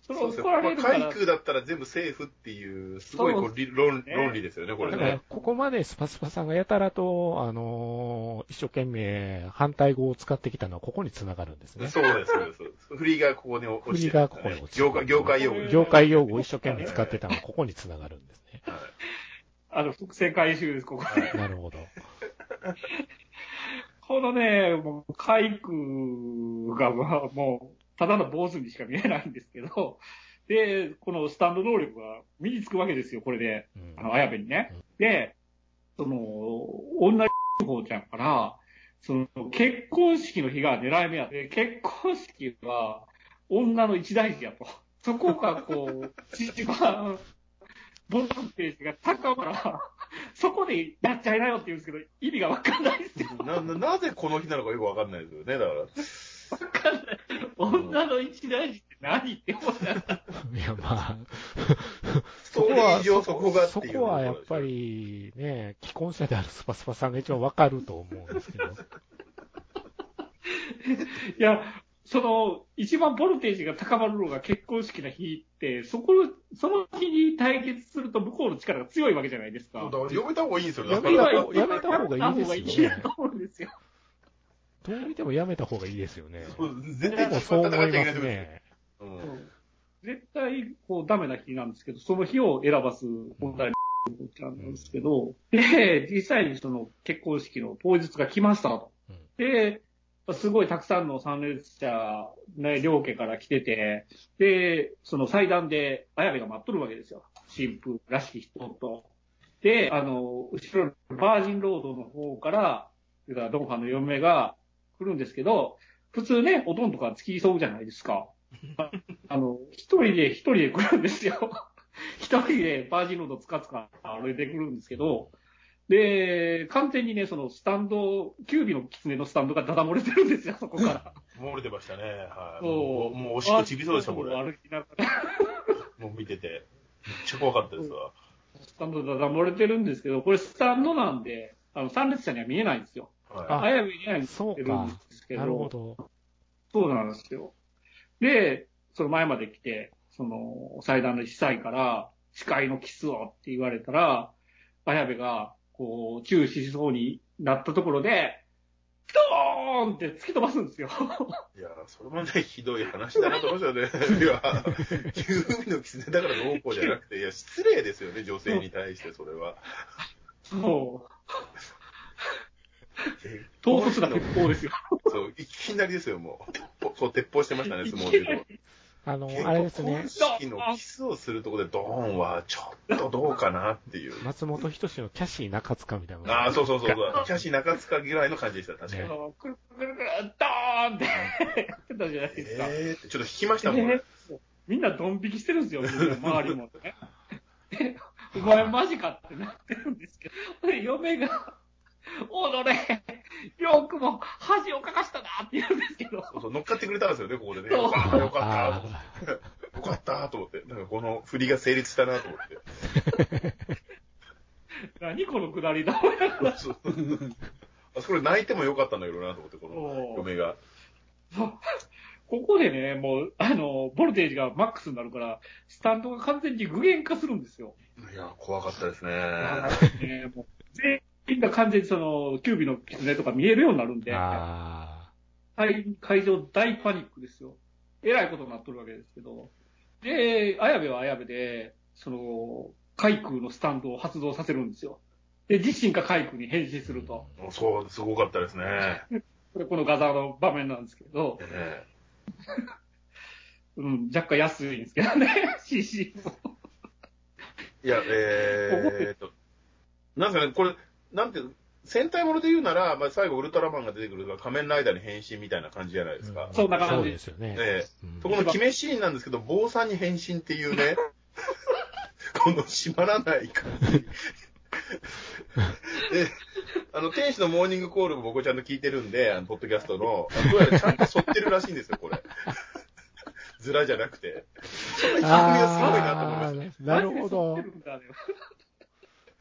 それそうです怒られよ。るから。海空だったら全部セーフっていう、すごいこう理論ね論理ですよね、これね。、ここまでスパスパさんがやたらと、あのー一生懸命反対語を使ってきたのはここに繋がるんですね。そうです、そうです。振りがここに落ちて振りがここに落ちてる業界、業界用語。業界用語を一生懸命使ってたのはここに繋がるんですね。あの、伏線回収です、ここで。なるほど。このね、もう、海空が、まあ、もう、ただの坊主にしか見えないんですけど、で、このスタンド能力が身につくわけですよ、これで。うんあの、綾部にね。で、その、女方ちゃんから、その、結婚式の日が狙い目やって、結婚式は女の一大事やと。そこがこう、一番、ボルテージが高まら、そこでやっちゃいなよって言うんですけど、意味がわかんないですよ。な、な、なぜこの日なのかよくわかんないですよね、だから。わかんない。女の一大事って何って思ったら、いや、まあ、ストーリー上そこがそ。こはやっぱ。りね、既婚者であるスパスパさんが一番わかると思うんですけど。いや、その、一番ボルテージが高まるのが結婚式の日って、そこ、その日に対決すると向こうの力が強いわけじゃないですか。だから読めた方がいいんですよ、や。めた方やめた方がいいですよねやめた方がいいと思うんですよ。どう見てもやめた方がいいですよね。そう絶で対もそう思いますね。うん絶対、こう、ダメな日なんですけど、その日を選ばす問題ちゃんなんですけど、で、実際にその結婚式の当日が来ましたと。うんで、すごいたくさんの参列者、ね、両家から来てて、で、その祭壇で綾部が待っとるわけですよ。新婦らしき人と。で、あの、後ろのバージンロードの方から、だからドンファンの嫁が来るんですけど、普通ね、おとんとか付き添うじゃないですか。あの、一人で、一人で来るんですよ。一人でバージンロードつかつか歩いてくるんですけど、で、完全にね、そのスタンド、キュービの狐のスタンドがダダ漏れてるんですよ、そこから。漏れてましたね。はい。もう、もうおしっこちびそうでした、これ。歩きながら、もう見てて。めっちゃ怖かったですわ。スタンドダダ漏れてるんですけど、これスタンドなんで、あの、参列者には見えないんですよ。はあやめには見そうえるんですけなるほど。そうなんですよ。で、その前まで来て、その、祭壇の司祭から、誓いのキスをって言われたら、綾部が、こう、チューしそうになったところで、ドーンって突き飛ばすんですよ。い。いや、それもね、ひどい話だなと思いましたよね。いや、九海の狐だからどうこうじゃなくて、いや、失礼ですよね、女性に対して、それは。そう。え唐突な鉄砲ですよ。そう、いきなりですよ、もう。鉄砲そう、鉄砲してましたね、相撲で。あの、あれですね結。婚式のキスをするところでドーンはちょっとどうかなっていう。松本人志のキャシー中塚みたいな。ああ、そうそうそうそう。キャシー中塚ぐらいの感じでした、確かに。あのくるくるくる、ドーンってやってたじゃないですか。えーちょっと引きましたもん。でみんなドン引きしてるんですよ、周りもね。でお前マジかってなってるんですけど、で嫁が、おのれ、よくも恥をかかしたなって言うんですけど、そうそう、乗っかってくれたんですよね、ここでね。よかった、よかあった。よかった、と思って。なんかこの振りが成立したなと思って。何このくだりだ、思いながらそうあそこで泣いてもよかったんだけどなと思って、この嫁が。ここでね、もう、あの、ボルテージがマックスになるから、スタンドが完全に具現化するんですよ。いや、怖かったですね。ね、もう全員が完全にその、キュービの狐とか見えるようになるんで、あ会会場大パニックですよ。えらいことになっとるわけですけど。で、綾部は綾部で、その、海空のスタンドを発動させるんですよ。で、自身が海空に変身すると。そう、すごかったですね。これこの画像の場面なんですけど、え うん、若干安いんですけどね、CC も。えいや、えーっと、なんかね、これ、なんて、戦隊もので言うなら、まあ、最後ウルトラマンが出てくる仮面ライダーに変身みたいな感じじゃないですか。そんな感じですよね。ええうんそこの決めシーンなんですけど、坊さんに変身っていうね、この締まらない感じ。で、あの、天使のモーニングコールも僕ちゃんと聞いてるんで、あの、ポッドキャストの、あどうやらちゃんと沿ってるらしいんですよ、これ。ズラじゃなくて。その番組がすごいなと思いまあしーなるほど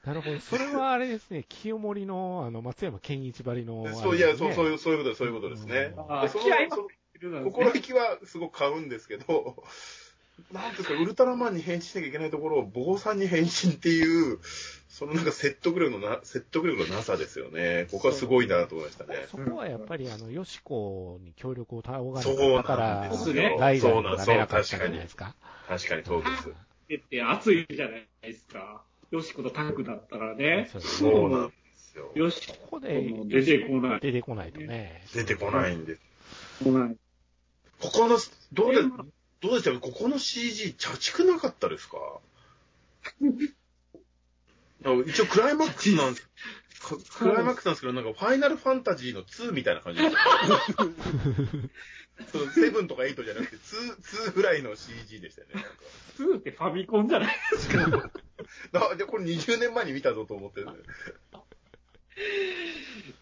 なるほど。それはあれですね、清盛の、あの、松山健一ばりの、た。そう、いや、そう、そうう。いう、そういうことです、そういうことですね。あでその気合いそのね心意気はすごく買うんですけど、なんていうんですか、ウルトラマンに変身しなきゃいけないところを、坊さんに変身っていう、そのなんか説得力のな、説得力のなさですよね。ここはすごいなと思いましたね。そこはやっぱり、あの、よしこに協力を頼がそうれたかなんら、ですよ。ライダーにそうなんそう、なれなかったんじ確かにゃないで。すか。確かにそうです。って熱いじゃないですか。よしことタッグだったからね。そうなんですよ。よしここで出てこない出てこないとね。出てこないんです。こない。ここの、どうで、どうでしたか？ここの CG、茶畜なかったですか？一応クライマックスなんです。ククライマックスなんですけど、なんかファイナルファンタジーの2みたいな感じですよ。そう、セブンとか8じゃなくて、2、2ぐらいの CG でしたよね。なんか2ってファミコンじゃないですか。だで、これ20年前に見たぞと思ってる。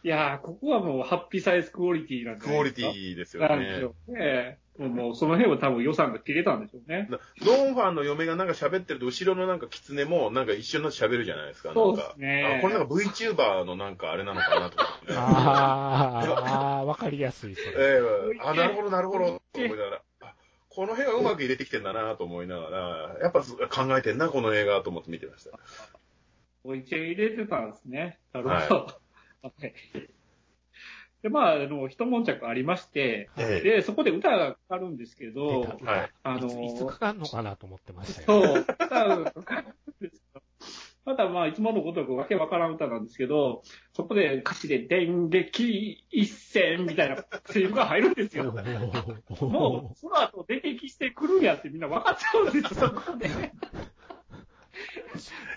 いやー、ここはもうハッピーサイズクオリティなんじゃクオリテ。ィですよねなんでしょ。うね。もうもうその辺は多分予算が切れたんでしょうね。ドンファンの嫁がなんか喋ってると、後ろのなんか狐もなんか一緒になって喋るじゃないですか。なんかそうですねあ、これなんか VTuber のなんかあれなのかなと思ってね。あーあー、わかりやすい。ええあ、なるほど、なるほど、と思いながら、あこの辺はうまく入れてきてんだなと思いながら、やっぱ考えてんな、この映画と思って見てました。お一応入れてたんですね。なるほど。はい で、まあ、あの、一悶着ありまして、ええで、そこで歌がかかるんですけどはい。いあのついつかかんのかなと思ってましたよ。そう、歌がかかるんですよ。まだまあ、いつものことくわけわからん歌なんですけど、そこで歌詞で、電撃一戦みたいなセリフが入るんですよ。もう、その後出てきしてくるんやってみんな分かっちゃうんですよ、そこで。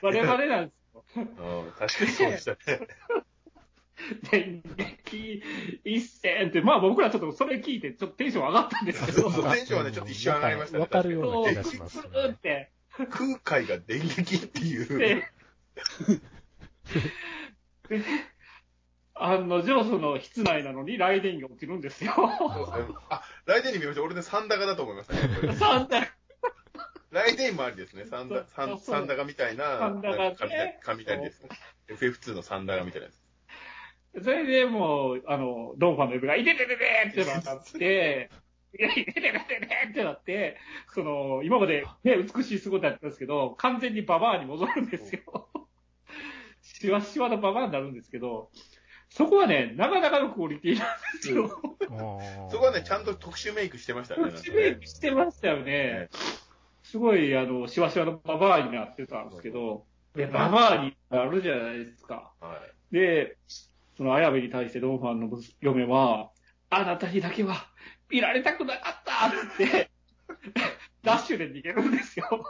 我々なんですよ。うん、確かにそうでしたね。電撃一戦って、まあ僕らちょっとそれ聞いて、ちょっとテンション上がったんですけど、そうテンションはねちょっと一瞬上がりましたねわかるようそう、な気がしますくるって、空海が電撃っていう。で、で案の定その室内なのに雷電が起きるんですよ。そうですねあ、ライデンに見ました。俺ね、サンダガだと思いましたね。やっぱりサンダライデンもありですね。サンダ、サンそうサンダガみたいな、サンダガね雷雷ですね。FF2 のサンダガみたいなやつ。それでもう、あの、ドンファンの指が、いててててってなって、いや、いててててってなって、その、今までね、美しい姿だったんですけど、完全にババアに戻るんですよ。シワシワのババアになるんですけど、そこはね、なかなかのクオリティなんですよ。そこはね、ちゃんと特殊メイクしてましたね。特殊メイクしてましたよね。すごい、あの、シワシワのババアになってたんですけど、で、ババアになるじゃないですか。はい。で、その綾部に対してドンファンの嫁は、あなたにだけは見られたくなかったって、ダッシュで逃げるんですよ。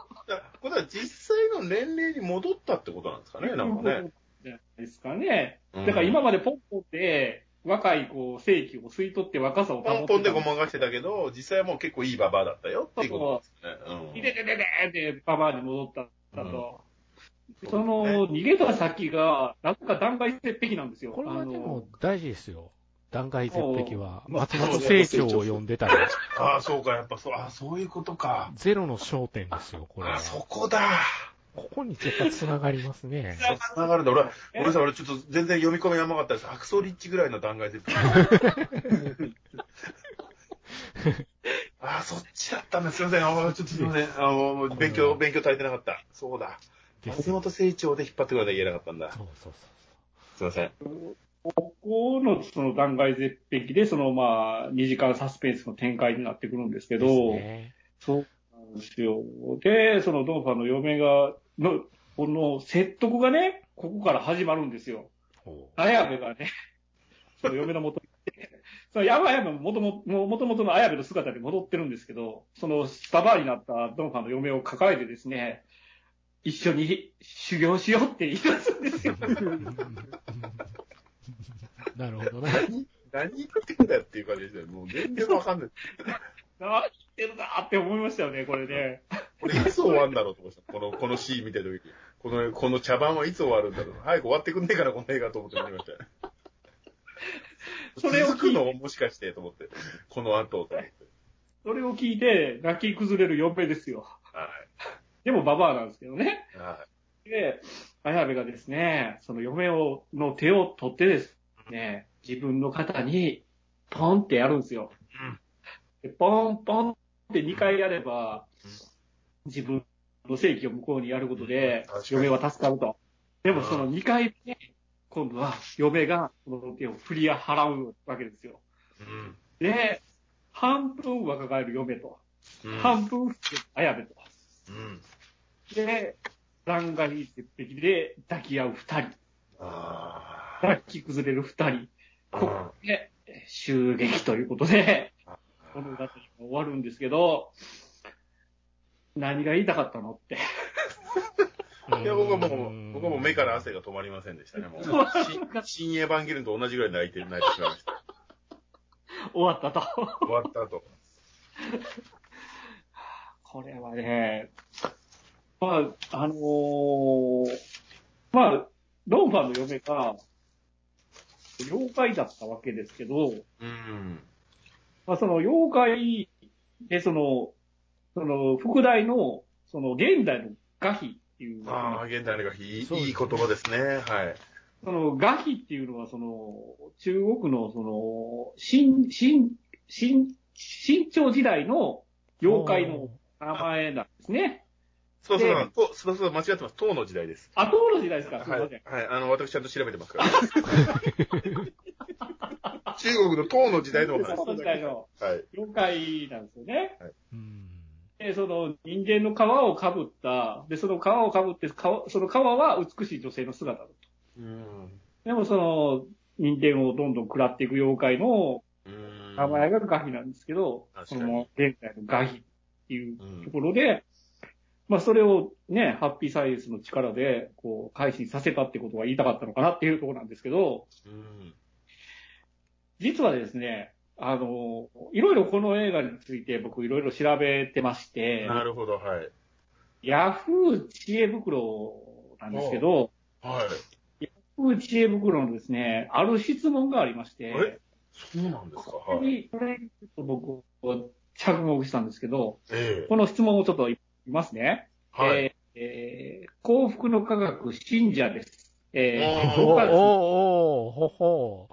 これは実際の年齢に戻ったってことなんですかね、なんかね。じゃないですかね。うんだから今までポンポンで、若い、こう、正気を吸い取って若さを保ってた。ポンポンでごまかしてたけど、実際はもう結構いいババアだったよっていうことですね。いででででってババアに戻ったと。うんその、逃げた先が、なんか断崖絶壁なんですよ。これはであのも大事ですよ。断崖絶壁は。まあ松本清張を読んでたら、ああ、そうか、やっぱそう、ああ、そういうことか。ゼロの焦点ですよ、これあ。は。そこだ。ここにやっぱ繋がりますね。つながるんだ。俺は、俺さ、俺ちょっと全然読み込み甘かったです。アクソリッチぐらいの断崖絶壁。ああ、そっちだったんだ。すいません。あーちょっとすいません。あの、もう勉強、勉強足りてなかった。そうだ。松本清張で引っ張ってくれたら言えなかったんだ。そうそうすいません。ここのその断崖絶壁で、そのまあ、2時間サスペンスの展開になってくるんですけそう。ど、ですねそうなんですよ。で、そのドンファンの嫁が、の、この説得がね、ここから始まるんですよ。ほ綾部がね、その嫁の元に その山々ももともと、もともとの綾部の姿で戻ってるんですけど、そのババアになったドンファンの嫁を抱えてですね、一緒に修行しようって言い出すんですよ。う なるほどな。何、何言ってんだよっていう感じですよ。もう全然わかんない。何言ってるなって思いましたよね、これね。これいつ終わるんだろうと思ってた。この、このシーン見てる時に。この、この茶番はいつ終わるんだろう。早く終わってくんねえから、この映画と思って見ましたよ。それを聞くのもしかしてと思って。この後と思って。それを聞いて、泣き崩れる嫁ですよ。はでもババアなんですけどね。い。はで、綾部がですね、その嫁を、の手を取ってですね、自分の肩に、ポンってやるんですよ。うんでポンポンって2回やればうん、自分の正規を向こうにやることで嫁は助かると。でもうんその2回目、今度は嫁がその手を振り払うわけですよ。い。うん。で、半分若返る嫁と、うん。半分綾部と。うん。で、断崖絶壁で抱き合う二人。あ抱き崩れる二人。あ。ここで、襲撃ということで、物語が終わるんですけど、何が言いたかったのって。いや、僕はもう、僕はもう目から汗が止まりませんでしたね、もう。新新エヴァンゲリオンと同じぐらい泣いて、泣いてしまいました。終わったと。終わった後。これはね、まあ、あのーまあ、ロンファンの嫁が、妖怪だったわけですけど、うん。まあ、その妖怪で、その、その、副題の、その、現代の画碑っていう、ああ、現代のがいい、い言葉ですね。はい。その、画碑っていうのは、その、中国の、その、新、新、新、新朝時代の妖怪の名前なんですね。そうそうでそう、そうそう、間違ってます。唐の時代です。あ、唐の時代ですか、すいはい。ません。はい。あの、私ちゃんと調べてますから。中国の唐の時代のお話唐の時代のはい。妖怪なんですよね。うんで、その人間の皮をかぶった、で、その皮をかぶって、皮その皮は美しい女性の姿だと。うん。でもその人間をどんどん食らっていく妖怪のうん。名前がガヒなんですけど、その現在のガヒいうところで、まあそれをね、ハッピーサイエンスの力で、こう、改心させたってことが言いたかったのかなっていうところなんですけど、うん。実はですね、あの、いろいろこの映画について僕いろいろ調べてまして、なるほど、はい。ヤフー知恵袋なんですけど、はい。ヤフー知恵袋のですね、ある質問がありまして、え？そうなんですか？はい。これに、これにちょっと僕は着目したんですけど、ええこの質問をちょっと言いますね。はい。えーえー幸福の科学信者です。えー、お5月おーおーおーほほ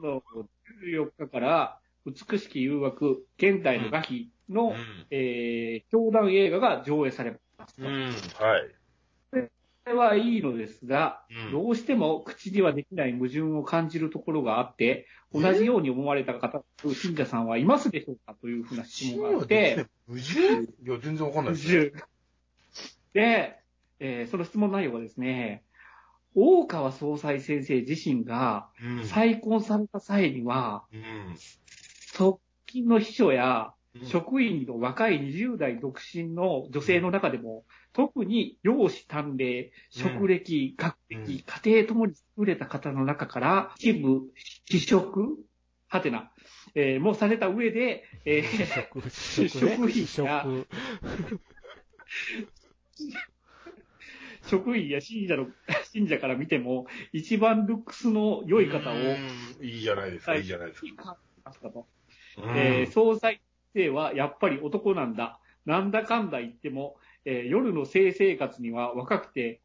の14日から、美しき誘惑、現代の画碑の、うん。えー、教団映画が上映されます。うん。はい。これはいいのですが、うんどうしても口にはできない矛盾を感じるところがあって、同じように思われた方、信者さんはいますでしょうかというふうな質問があって、矛盾いや、全然わかんないです、ね。で、えーその質問内容はですね、大川総裁先生自身がうん。再婚された際には、うん。側近の秘書や、職員の若い20代独身の女性の中でも、特に容姿端麗、職歴、学うん歴、家庭ともに優れた方の中から、一部、非職、はてな、えーもされた上で、えー食、食ね。食費や食。職員や信者の、信者から見ても、一番ルックスの良い方を、うんいいじゃないですか、いいじゃないですか。えー総裁生はやっぱり男なんだ。なんだかんだ言っても、えー夜の性生活には若くて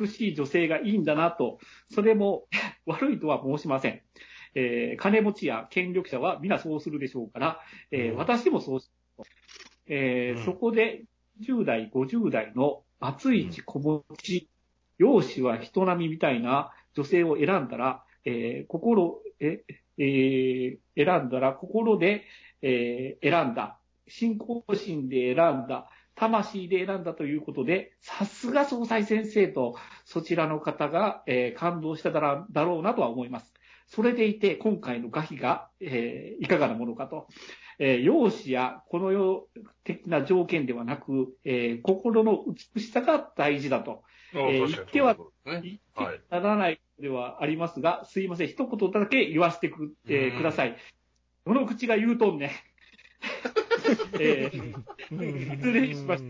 美しい女性がいいんだなと、それも 悪いとは申しません。えー金持ちや権力者は皆そうするでしょうから、えーうん私もそうしえーうんそこで10代、50代のバツイチ小持ち、容姿は人並みみたいな女性を選んだら、えー心、え、えー選んだら心で、えー選んだ。信仰心で選んだ。魂で選んだということで、さすが総裁先生と、そちらの方が、えー感動しただらだろうなとは思います。それでいて、今回の画碑が、えーいかがなものかと。えー容姿やこの世的な条件ではなく、えー心の美しさが大事だと。あえー言ってはね言っはいてならないではありますが、すいません、一言だけ言わせてく,、えーうんください。どの口が言うとんねん。えー失礼しまし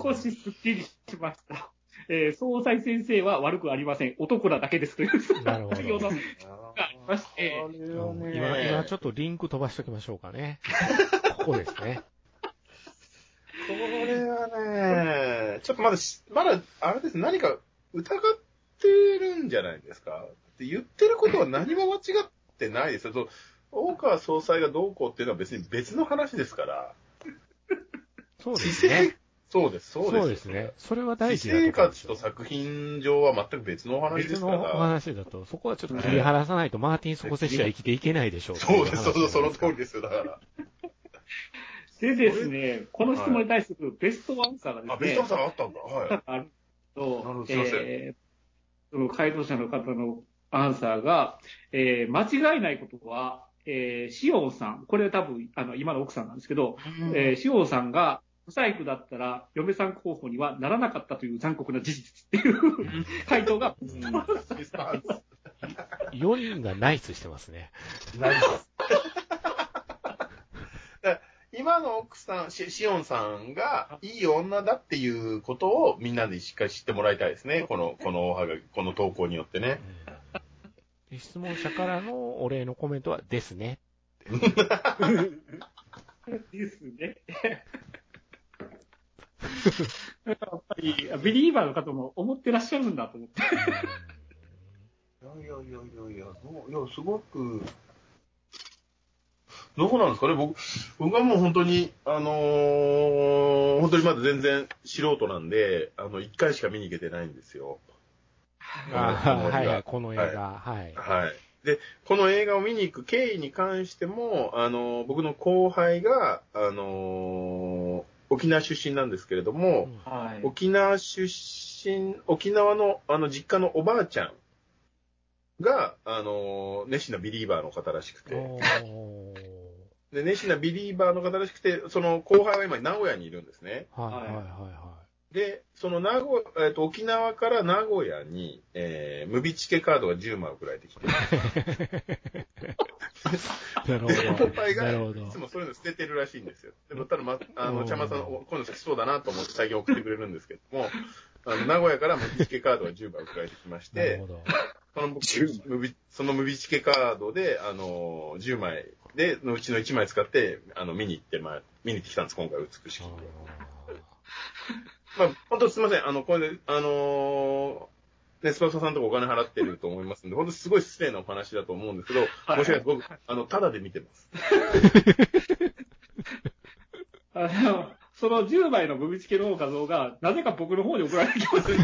少しすっきりしました。えー総裁先生は悪くありません。男なだけですという。なるほどありまして、ね今、今ちょっとリンク飛ばしておきましょうかね。ここですね。これはね、ちょっとまだし、まだ、あれです、何か疑ってるんじゃないですか。って言ってることは何も間違ってないですよ。大川総裁がどうこうっていうのは別に別の話ですから。そうで私すね生。、そうです、そうです。そうですね。それは大私事だと生活と作品上は全く別のお話で別のおすから。話だと、そこはちょっと切り離さないと、マーティン・スコセッシは生きていけないでしょう。そうです、そうです、その通りり。ですよ、だから。でですね、この質問に対するベストアンサーがあ、ですねベスト、さんあったんだ。はい。あるなるとほど、すいませんえーその回答者の方のアンサーが、えー間違いないことは、えー、シオンさん、これは多分、あの、今の奥さんなんですけど、えー、シオンさんが、不細工だったら、嫁さん候補にはならなかったという残酷な事実っていう回答が、4人がナイスしてますね。ないです。だから今の奥さん、シシオンさんがいい女だっていうことをみんなでしっかり知ってもらいたいですね。この、このおはがき、この投稿によってね。で質問者からのお礼のコメントはですね。ですね。やっぱり、ビリーバーの方も思ってらっしゃるんだと思って。いやいやいやいやいや、そういや、すごく、どうなんですかね？僕、僕はもう本当に、あのー本当にまだ全然素人なんで、あの、一回しか見に行けてないんですよ。あこの映画はいはい、この映画。はい。はい。で、この映画を見に行く経緯に関しても、あの、僕の後輩が、あの、沖縄出身なんですけれども、はい。沖縄出身、沖縄の、あの、実家のおばあちゃんが、あの、熱心なビリーバーの方らしくて、で、熱心なビリーバーの方らしくて、その後輩は今名古屋にいるんですね。はいはいはで、その名古屋、えっと、沖縄から名古屋に、えー、ムビチケカードが10枚送られてきて。なるほで、ど。後輩が、いつ。もそういうの捨ててるらしいんですよ。でも、ただ、ま、あの、うん茶間さん、お今度好きそうだなと思って最近送ってくれるんですけども、あの、名古屋からムビチケカードが10枚送られてきまして。その僕10ムビそのムビチケカードで、あの、10枚で、のうちの1枚使って、あの、見に行って、まあ、見に行ってきたんです、今回、美しくて。まあ、本当すみません。あの、これで、あのー、ね、スパルタさんとかお金払ってると思いますんで、本当すごい失礼なお話だと思うんですけど、はい申し訳ないです。僕、あの、ただで見てます。あの、その10枚のブビチケの画像が、なぜか僕の方に送られてきます。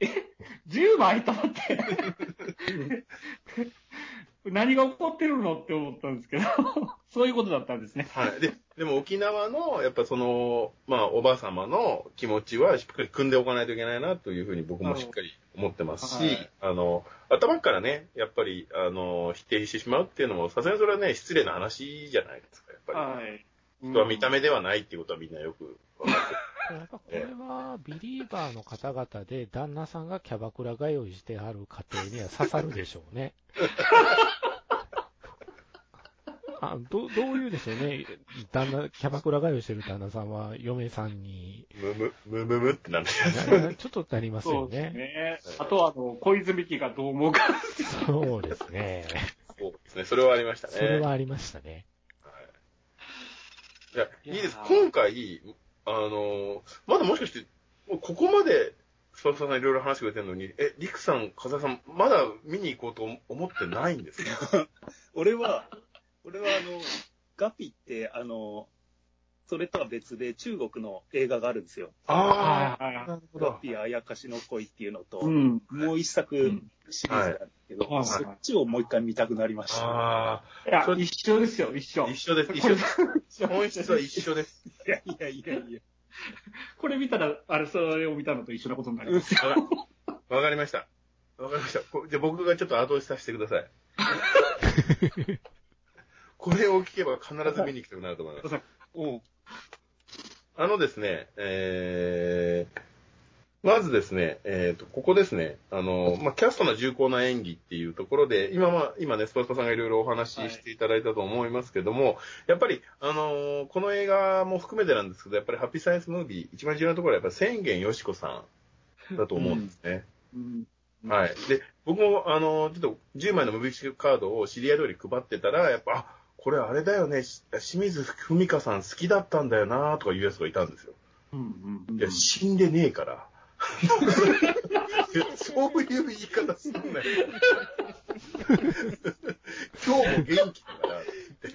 え、10枚と思って。何が起こってるのって思ったんですけど、そういうことだったんですね。はい。で、でも沖縄の、やっぱその、まあ、おばあ様の気持ちはしっかり組んでおかないといけないなというふうに僕もしっかり思ってますし、はいあの、頭からね、やっぱり、あの、否定してしまうっていうのも、さすがにそれはね、失礼な話じゃないですか、やっぱり。はい。人は見た目ではないっていうことはみんなよく分かってる。やっぱこれは、ビリーバーの方々で、旦那さんがキャバクラ通いしてある家庭には刺さるでしょうね。あどどういうでしょうね。旦那、キャバクラ通いしてる旦那さんは、嫁さんに、むむ、むむむってなんでなちょっとなりますよそうですね。ね。あとは、あの、小泉家がどう思うか。そうですね。そうですね。それはありましたね。それはありましたね。いや、いいです今回、あの、まだもしかして、ここまで、スパルタさんいろいろ話してくれてるのに、え、リクさん、風さん、まだ見に行こうと思ってないんですか？俺は、俺はあの、ガピって、あの、それとは別で中国の映画があるんですよ。ああ、はいなるほど。ガピあやかしの恋っていうのと、うん。もう一作うんシリーズがあるんですけど、はいそっちをもう一回見たくなりました。あいやそ、れ一緒ですよ、一緒あ、。一緒です。一緒です。本質は一緒です。いやいやいやいや。これ見たら、あれ、それを見たのと一緒なことになりますよ。わかりました。わかりました。こじゃあ僕がちょっと後押しさせてください。これを聞けば必ず見に来たくなると思います。うん。あのですね、えー、まずですね、えっ、と、ここですね、あの、まあ、キャストな重厚な演技っていうところで、今まあ、今ね、スパスパさんがいろいろお話ししていただいたと思いますけども、やっぱり、あのーこの映画も含めてなんですけど、やっぱりハッピーサイエンスムービー、一番重要なところはやっぱり千元よしこさんだと思うんですね。うんはい。で、僕も、あの、ちょっと10枚のムービーカードを知り合い通り配ってたら、やっぱ、あ、これあれだよね、し清水文香さん好きだったんだよなとかいうやつがいたんですよ。うんうんいや、死んでねえから。い やそういう言い方すんなよ。今日も元気だからって。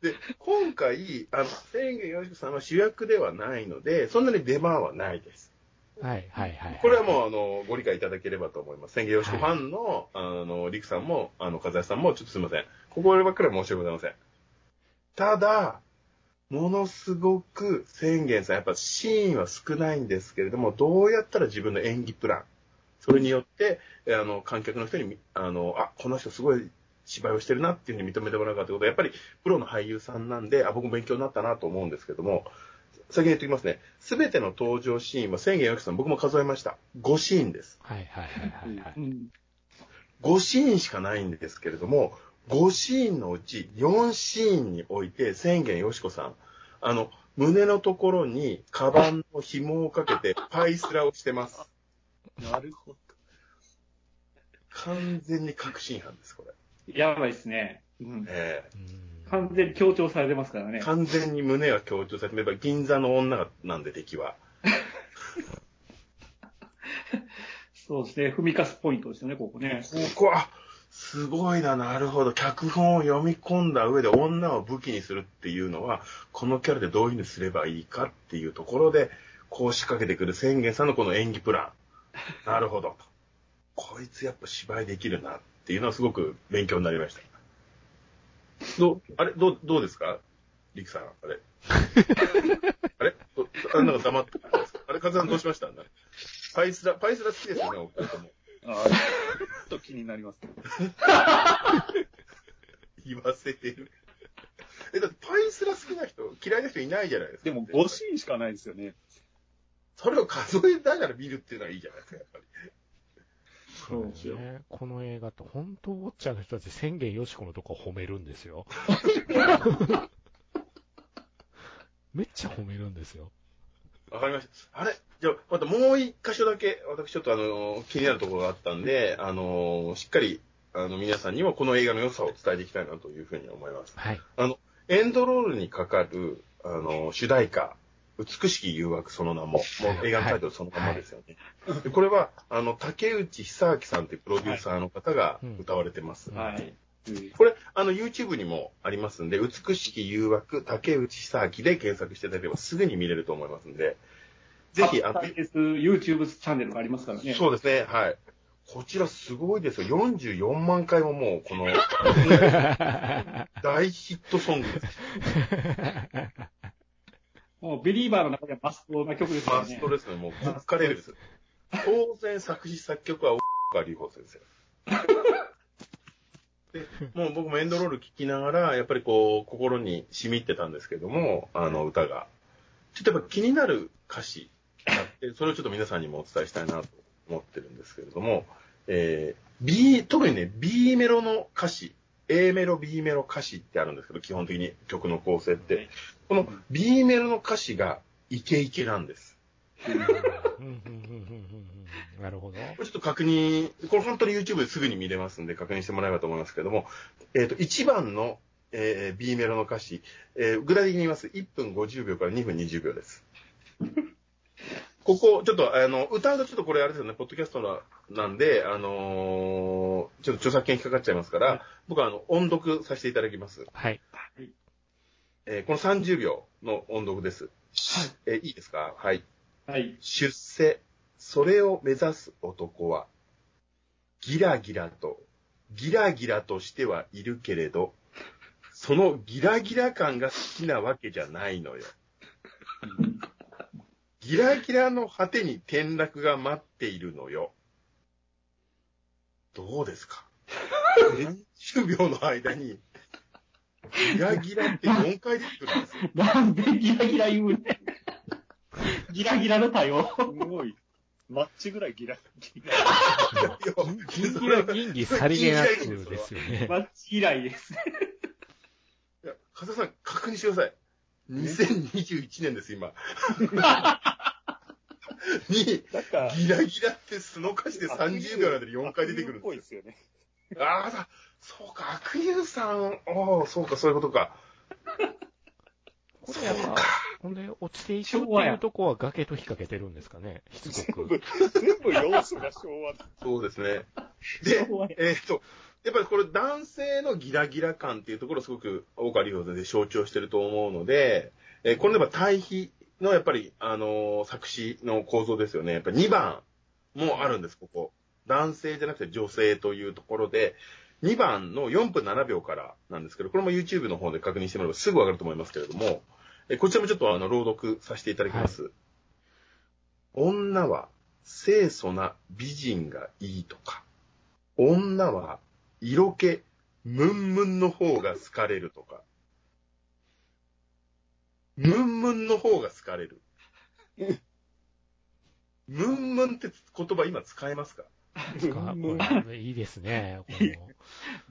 で、今回、あの、千元よしこさんは主役ではないので、そんなに出番はないです。はい、はい、はい。これはもう、あの、ご理解いただければと思います。千元よしこファンの、あの、リクさんも、あの、風谷さんも、ちょっとすいません。ここばっかりは申し訳ございません。ただ、ものすごく千元さん、やっぱシーンは少ないんですけれども、どうやったら自分の演技プラン、それによって、えあの、観客の人にみ、あの、あ、この人すごい芝居をしてるなっていうふうに認めてもらうかということは、やっぱりプロの俳優さんなんで、あ、僕も勉強になったなと思うんですけども、先に言っておきますね。すべての登場シーンは千元よしこさん、僕も数えました。5シーンです。はい、はい、はい、はいはい。うん5シーンしかないんですけれども、5シーンのうち4シーンにおいて、千元よしこさん、あの、胸のところにカバンの紐をかけてパイスラをしてます。なるほど。完全に確信犯です、これ。やばいですね。うんえうん完全に強調されてますからねえ。完全に胸は強調されてれば、銀座の女なんで敵は。そうですね。踏みかすポイントですよね、ここね。ここ、あ、すごいな、なるほど。脚本を読み込んだ上で女を武器にするっていうのは、このキャラでどういうふうにすればいいかっていうところで、こう仕掛けてくる宣言さんのこの演技プラン。なるほど。こいつやっぱ芝居できるなっていうのはすごく勉強になりました。どう、あれ、どう、どうですか？リクさん、あれ。あれ？どあなんか黙ってあれ、カズさんどうしました？パイスラ、パイスラ好きですよね、お二人とも。あーちょっと気になります。言わせてる。え、だってパイスラ好きな人、嫌いな人いないじゃないですか。でも5シーンしかないですよね。それを数えながら見るっていうのはいいじゃないですか、やっぱり。そうですよ。ね、この映画って本当ウォッチャーの人たち宣言よしこのとこ褒めるんですよ。めっちゃ褒めるんですよ。わかりました。あれ？じゃあ、またもう一箇所だけ、私ちょっとあの、気になるところがあったんで、あの、しっかり、あの、皆さんにもこの映画の良さを伝えていきたいなというふうに思います。はい。あの、エンドロールにかかる、あの、主題歌、美しき誘惑その名も、もう映画のタイトルそのままですよね。でこれは、あの、竹内久明さんというプロデューサーの方が歌われてます。はい。これ、あの、YouTube にもありますんで、美しき誘惑、竹内久明で検索していただければすぐに見れると思いますんで、ぜひ、あの、YouTube チャンネルがありますからね。そうですね、はい。こちらすごいですよ。44万回ももう、この、大ヒットソングです。もうビリーバーの中ではマストな曲ですよねマスト。ですね。もう国家レベルです。当然作詞作曲は大川隆法先生。で、もう僕もエンドロール聞きながら、やっぱりこう、心に染み入ってたんですけども、あの歌が。ちょっとやっぱ気になる歌詞があって、それをちょっと皆さんにもお伝えしたいなと思ってるんですけれども、えー、B、特にね、B メロの歌詞、A メロ、B メロ歌詞ってあるんですけど、基本的に曲の構成って。この B メロの歌詞がイケイケなんです。なるほど。これちょっと確認、これ本当に YouTube ですぐに見れますんで確認してもらえばと思いますけれども、えっ、と、1番の、えー B メロの歌詞、えー具体的に言います。1分50秒から2分20秒です。ここ、ちょっと、あの、歌うとちょっとこれあれですよね、ポッドキャストななんで、あのーちょっと著作権引っかかっちゃいますから、僕はあの、音読させていただきます。はい。えーこの30秒の音読です。えーいいですか？はい。はい。出世、それを目指す男は、ギラギラと、ギラギラとしてはいるけれど、そのギラギラ感が好きなわけじゃないのよ。ギラギラの果てに転落が待っているのよ。どうですか ?10 秒の間に、ギラギラって4回出てくるんですよ。なんでギラギラ言うねん。ギラギラの対応。すごい。マッチぐらいギラギラ。ギンギラギンギさりげなくですよね。マッチ嫌いです。いや、風さん、確認してください。2021年です、今。に、なんか、ギラギラって素の歌詞で30秒の間で4回出てくるんっぽいでですすよね。よ。ああ、さそうか、悪友さん、おーそうか、そういうことか。これやっぱ、ほんで、落ちていくっていうとこは崖と引っ掛けてるんですかね。しつこく。全部要素が昭和だ。そうですね。でえーっと、やっぱりこれ男性のギラギラ感っていうところをすごく大川隆法で象徴してると思うので、えーこれでは対比のやっぱり、あのー作詞の構造ですよね。やっぱり2番もあるんです、ここ。男性じゃなくて女性というところで、2番の4分7秒からなんですけど、これも YouTube の方で確認してもらえばすぐわかると思いますけれども、えこちらもちょっとあの、朗読させていただきます。女は清楚な美人がいいとか、女は色気ムンムンの方が好かれるとか、ムンムンの方が好かれる。ムンムンって言葉今使えますか？ですかこれいいですね。こ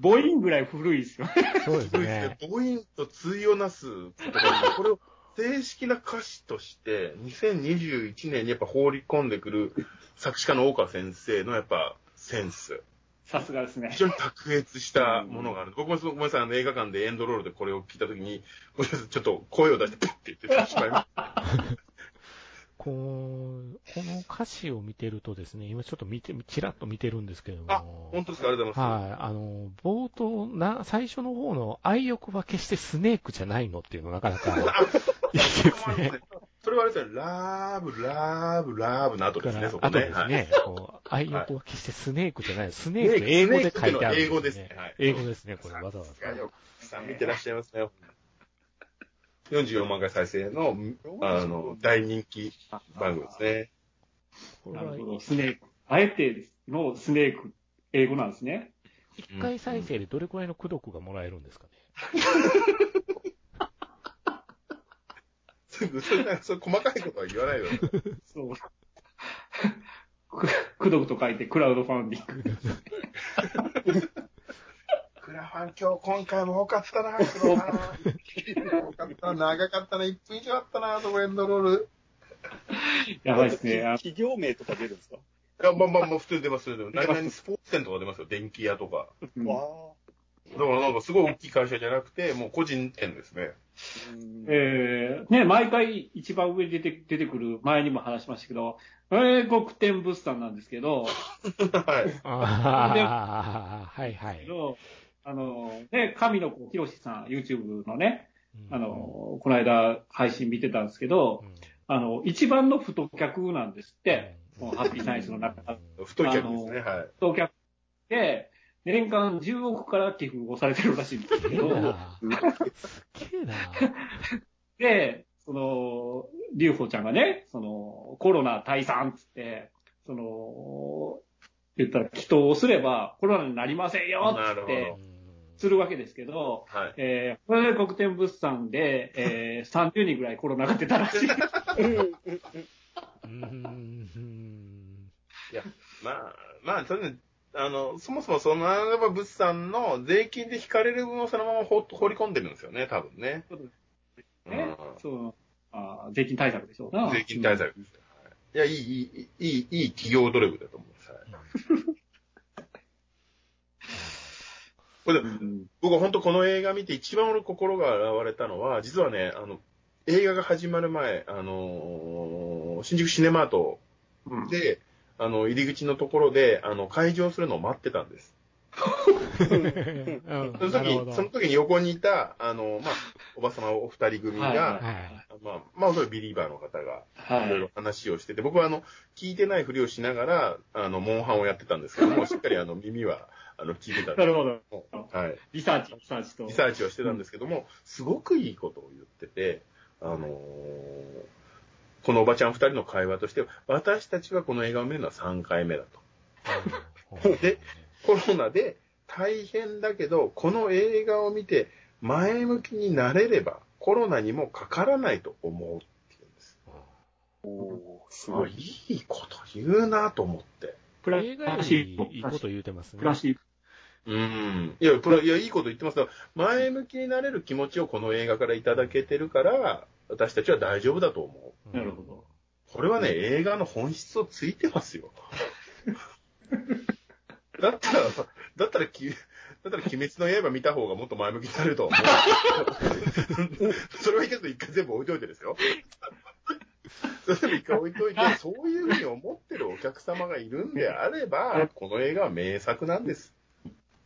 母音ぐらい古いですよ。のそうですねね。。母音と対をなす言葉で、これを正式な歌詞として、2021年にやっぱ放り込んでくる作詞家の大川先生のやっぱセンス。さすがですね非。常に卓越したものがある。僕もそのごめんなさい、あの映画館でエンドロールでこれを聞いたときに、ごめんなさい、ちょっと声を出して、プッって言ってしまいました。こうこの歌詞を見てるとですね、今ちょっと見て、ちらっと見てるんですけどあも、本当ですか？ありがとうございます。はい、あの、冒頭な、最初の方の愛欲は決してスネークじゃないのっていうのなかなかいい ですね。それはあれですね、ラーブ、ラーブ、ラーブの後ですね、そこあとね。ですね、こう愛欲は決してスネークじゃない。スネークスネーク英語で書いてあるん英語ですねはい英語ですね、これわざわざ。よくさん見てらっしゃいますね。44万回再生の、あの、大人気番組ですね。なるほど。スネーク。あえてのスネーク、英語なんですね。一回再生でどれくらいの功読がもらえるんですかね。それなんかそう細かいことは言わないでください。そう。く、くどくと書いてクラウドファンディング。クラファン今日、今回も多かったな、クラファン。多かったな、長かったな、1分以上あったな、そこエンドロール。やばいですね。あ企業名とか出るんですか？いや、まあまあまあ、普通に出ます。何々スポーツ店とか出ますよ、電気屋とか。うんわだからなんかすごい大きい会社じゃなくて、もう個人店ですね。えー、ね、毎回一番上に出て、出てくる、前にも話しましたけど、英国店物産なんですけど、はい。はいはいあの、ね、神の子、ひろしさん、YouTube のね、あの、この間配信見てたんですけど、うん、あの、一番の太客なんですって。このハッピーサイエンスの中、太い客ですね、はい。当客で、年間10億から寄付をされてるらしいんですけど、な。すっげえな。で、その、リュウホちゃんがね、その、コロナ退散っつって、その、言ったら祈祷をすればコロナになりませんよっつっなるほて、するわけですけど、はい。えー、これで国天物産で、えー、30人ぐらいコロナが出たらしい。うん。うん。うん。うん。うん。まあ、まあ、とにかくあの、そもそもその穴場物産の税金で引かれる分をそのまま放放り込んでるんですよね、多分ね。ね、そう、あー税金対策でしょうな。税金対策ですいいや、いい、いい、いい、いい企業努力だと思います。はいこれでうん。僕は本当この映画見て一番俺心が洗われたのは、実はね、あの、映画が始まる前、あのー新宿シネマートうん。で、あの、入り口のところで、あの、開場するのを待ってたんです。うん その。時に、その時に横にいた、あの、まあ、おばさまお二人組が、はいははい。まあ、まあ、それビリーバーの方が、はいろいろ話をしてて、僕はあの、聞いてないふりをしながら、あの、モンハンをやってたんですけど も、しっかりあの、耳は、あの、聞いてたんですなるほど。はい。リサーチ、リサーチと。リサーチをしてたんですけども、すごくいいことを言ってて、あのーこのおばちゃん二人の会話として、私たちはこの映画を見るのは3回目だと。でコロナで大変だけど、この映画を見て前向きになれれば、コロナにもかからないと思うって言うんです。おーすあごい。いいこと言うなと思って。プラ映画よシりいいこと言うてますね。プラシーうん。いや、プラいや、いいこと言ってますよ。前向きになれる気持ちをこの映画からいただけてるから、私たちは大丈夫だと思う。うんなるほど。これはね、映画の本質をついてますよ。だったら、だったらき、だったら鬼滅の刃見た方がもっと前向きになると思う。それはいいけど一回全部置いといてですよ。それ一回置いといて、そういうふうに思ってるお客様がいるんであれば、この映画は名作なんです。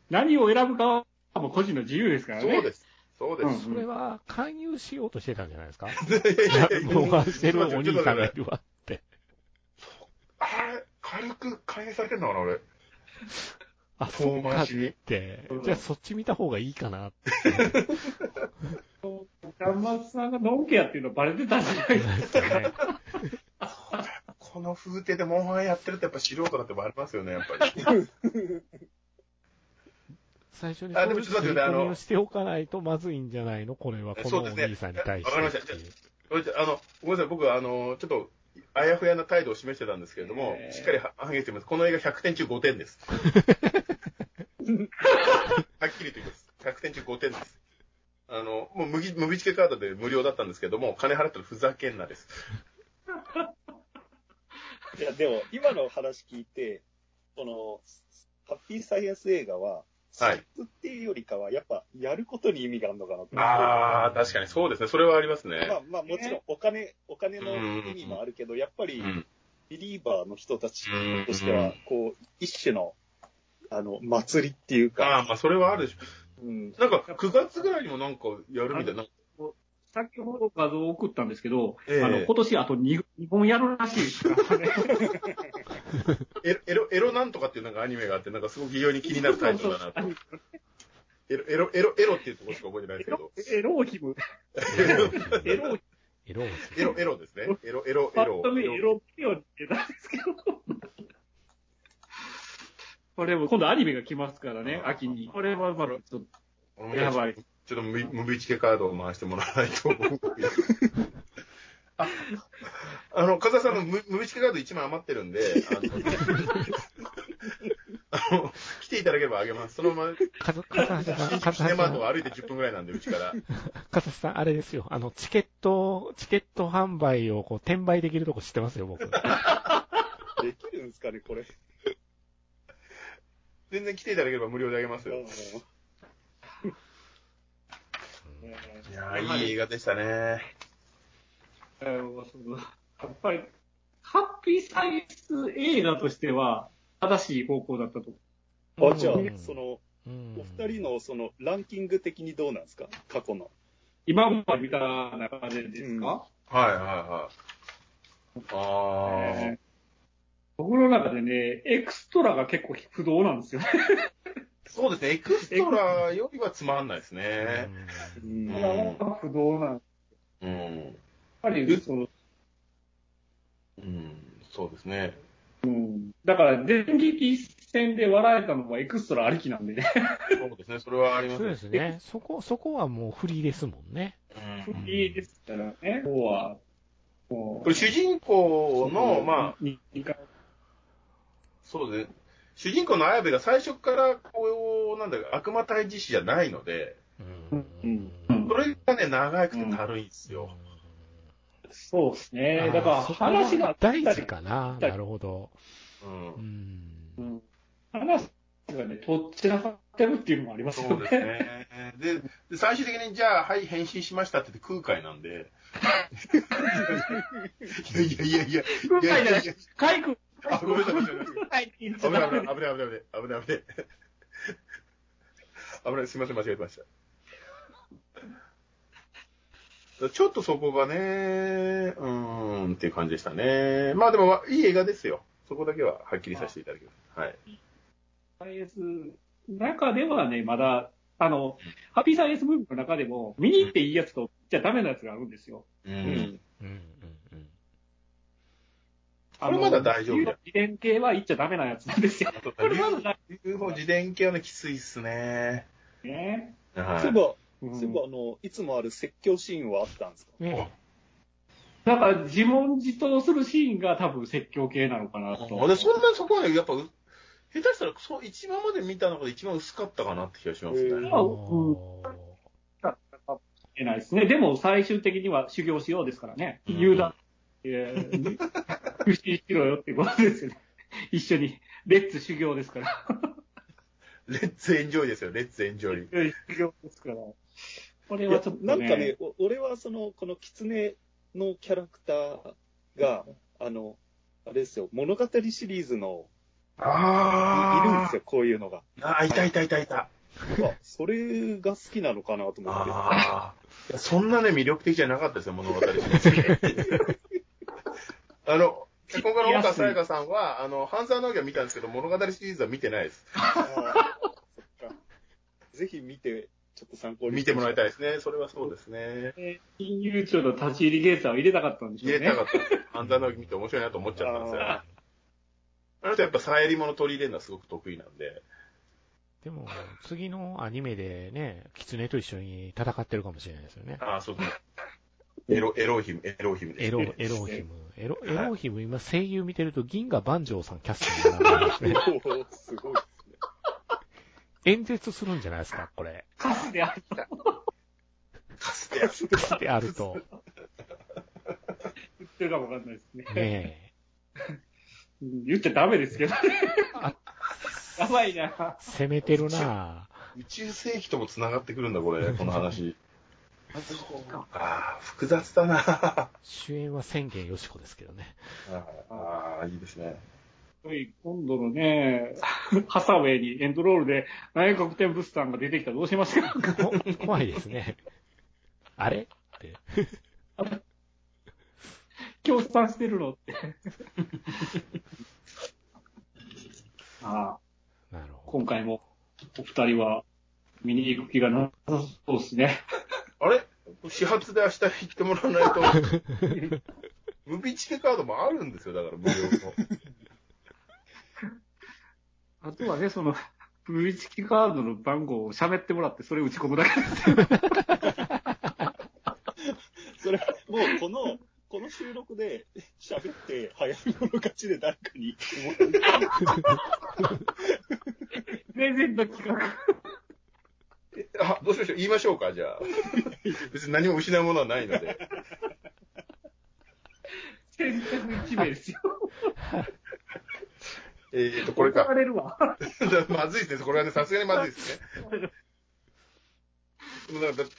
何を選ぶかはもう個人の自由ですからね。そうです。そうです。うんそれは勧誘しようとしてたんじゃないですか？いやいやいやもう してるお兄さんがいるわって。あれ、軽く開演されてんのかな、俺。あ、そうかっ。て。じゃあそっち見た方がいいかなって。端末さんがノンケアっていうのバレてたんじゃないですか。ねこの風景でモンハンやってるとやっぱ素人だってバレますよね、やっぱり。最初にあでもそういうちょっと待ってくださいあの取り込みをしておかないとまずいんじゃないの？これは、このおそうですね兄さんに対して。わかりましたあの、ごめんなさい、僕はあの、ちょっと、あやふやな態度を示してたんですけれども、えーしっかりは反映してます。この映画100点中5点です。はっきりと言います。100点中5点です。あの、もう無ぎ無備チケカードで無料だったんですけども、金払ったらふざけんなです。いや、でも、今の話聞いて、この、ハッピーサイエンス映画は、はい質っていうよりかは、やっぱ、やることに意味があるのかな。ああ、確かにそうですね。それはありますね。まあまあ、もちろん、お金、お金の意味もあるけど、やっぱりう、ん。ビリーバーの人たちうんとしては、こう、一種の、あの、祭りっていうああ、か、まあ、それはあるでしょ。うん、なんか、9月ぐらいにもなんかやるみたいな。先ほど画像を送ったんですけど、ええあの、今年あと 2, 2本やるらしいですからね。エロ、エロ、エロなんとかっていうなんかアニメがあって、なんかすごく非常に気になるタイトルだなと。エロ、エロ、エロ、エロっていうところしか覚えてないですけど。エローヒム。エローエロエロ、エロですね。エロ、エロ、エパッロ。と見エロピオンってなんですけど。これも今度アニメが来ますからね、秋に。これはまだちょっとやばい。ちょっとムビチケカードを回してもらわないと。あ、あの、風さんのムムビチケカード1枚余ってるんで、あの、来ていただければあげます。そのまま、かず、かずさん、かずシネマーさん、トは歩いて10分ぐらいなんで、うちから。かずさん、あれですよ。あの、チケット、チケット販売をこう、転売できるとこ知ってますよ、僕。できるんですかね、これ。全然来ていただければ無料であげますよ。うんいやー、いい映画でしたね。やっぱり、ハッピーサイエンス映画としては、正しい方向だったと。あ、じゃあうん、その、うんお二人のその、ランキング的にどうなんですか？過去の。今まで見た中でですか、はいはいはい。あー。え僕の中でね、エクストラが結構不動なんですよね。そうですね、エクストラよりはつまんないですね。うん不動なんうん。やっぱり、その、うん、そうですね。うん。だから、電撃戦で笑えたのはエクストラありきなんでね。そうですね、それはありますそうですね。そこ、そこはもうフリーですもんね。うんフリーですからね、こうは。もこれ主人公の、まあ、に二回そうですね。主人公の綾部が最初から、こう、なんだか、悪魔退治師じゃないので、うんうんそれがね、長くてたるいんですよ。そうですね。だから、話が大事かな。たりなるほど。うんう。んう。ん。話がね、とっちらかってるっていうのもありますよそうですね。ね。で、で最終的に、じゃあ、はい、返信しましたって言って空海なんで。いやいやいやいや。空海じゃないいやいやいやカイ君、あ、ごめんなさい、ごめんなさい。危ない危ない危ない危ない危ない危ない危ない危ないすみません間違えてましたちょっとそこがねうーんっていう感じでしたねまあでもいい映画ですよそこだけははっきりさせていただきますはいサイエンス中ではね、まだ、あの、ハッピーサイエンスムービーの中でも、見に行っていいやつと、じゃダメなやつがあるんですよ。うん。うん。これまだ大丈夫だよ。自伝系は言っちゃダメなやつなんですよ。これまだ自伝系はねきついっすね。ね。はいそういえば、うん。そういえば、あの、いつもある説教シーンはあったんですか？ねだから自問自答するシーンが多分説教系なのかなと。でそんなそこはねやっぱう下手したらそう一番まで見た中で一番薄かったかなって気がしますね、へーあうん。いけないですね。でも最終的には修行しようですからね。うん。遊談。いや、復習しろよってことですよね。一緒に。レッツ修行ですから。レッツエンジョイですよレッツエンジョイ修行ですから。これはちょっと、ね、なんかね、お俺はその、この狐のキャラクターが、あの、あれですよ、物語シリーズの、いいあるんですよ、こういうのが。ああ、いたいたいたいた。あそれが好きなのかなと思って。ああ。そんなね、魅力的じゃなかったですよ、物語シリーズ あの、今回の岡さやかさんは、あの、半沢直樹は見たんですけど、物語シリーズは見てないです。あーそっかぜひ見て、ちょっと参考に見てもらいたいい。ですね。それはそうですね。えー金融庁の立ち入りゲーサーを入れたかったんでしょうね。入れたかった。半沢直樹見て面白いなと思っちゃったんですよ。ああの人やっぱさえり物取り入れるのはすごく得意なんで。でも、次のアニメでね、キツネと一緒に戦ってるかもしれないですよね。ああ、そうですね。エロ、エロヒム、エロヒムです。エロ、エロヒム。エロ、エロヒム、今声優見てると銀河万丈さんキャストになるんですね。おーすごいですね。演説するんじゃないですか、これ。カスであるかつてやつ。であると。言ってるかもわかんないですね。ねうん言っちゃダメですけどね。あやばいな。え。攻めてるなぁ。宇宙世紀とも繋がってくるんだ、これ、この話。ああ、複雑だなあ主演は千元よしこですけどね。あ、いいですね。今度のね、ハサウェイにエンドロールで内閣天物産が出てきたらどうしますか？こ怖いですね。あれ？って。協賛してるの？って。ああ、なるほど。今回もお二人は見に行く気がなさそうですね。あれ？始発で明日行ってもらわないと、ムビチケカードもあるんですよ、だから無料の。あとはね、その、ブリチキカードの番号を喋ってもらって、それ打ち込むだけですよ。それ、もうこの、この収録で喋って、早い者勝ちで誰かに言ってもらう。全然の企画。あ、どうしましょう？言いましょうか、じゃあ。別に何も失うものはないので。選択一名ですよ。えっと、これか怒。られるわ。まずいですね。これはね、さすがにまずいですね。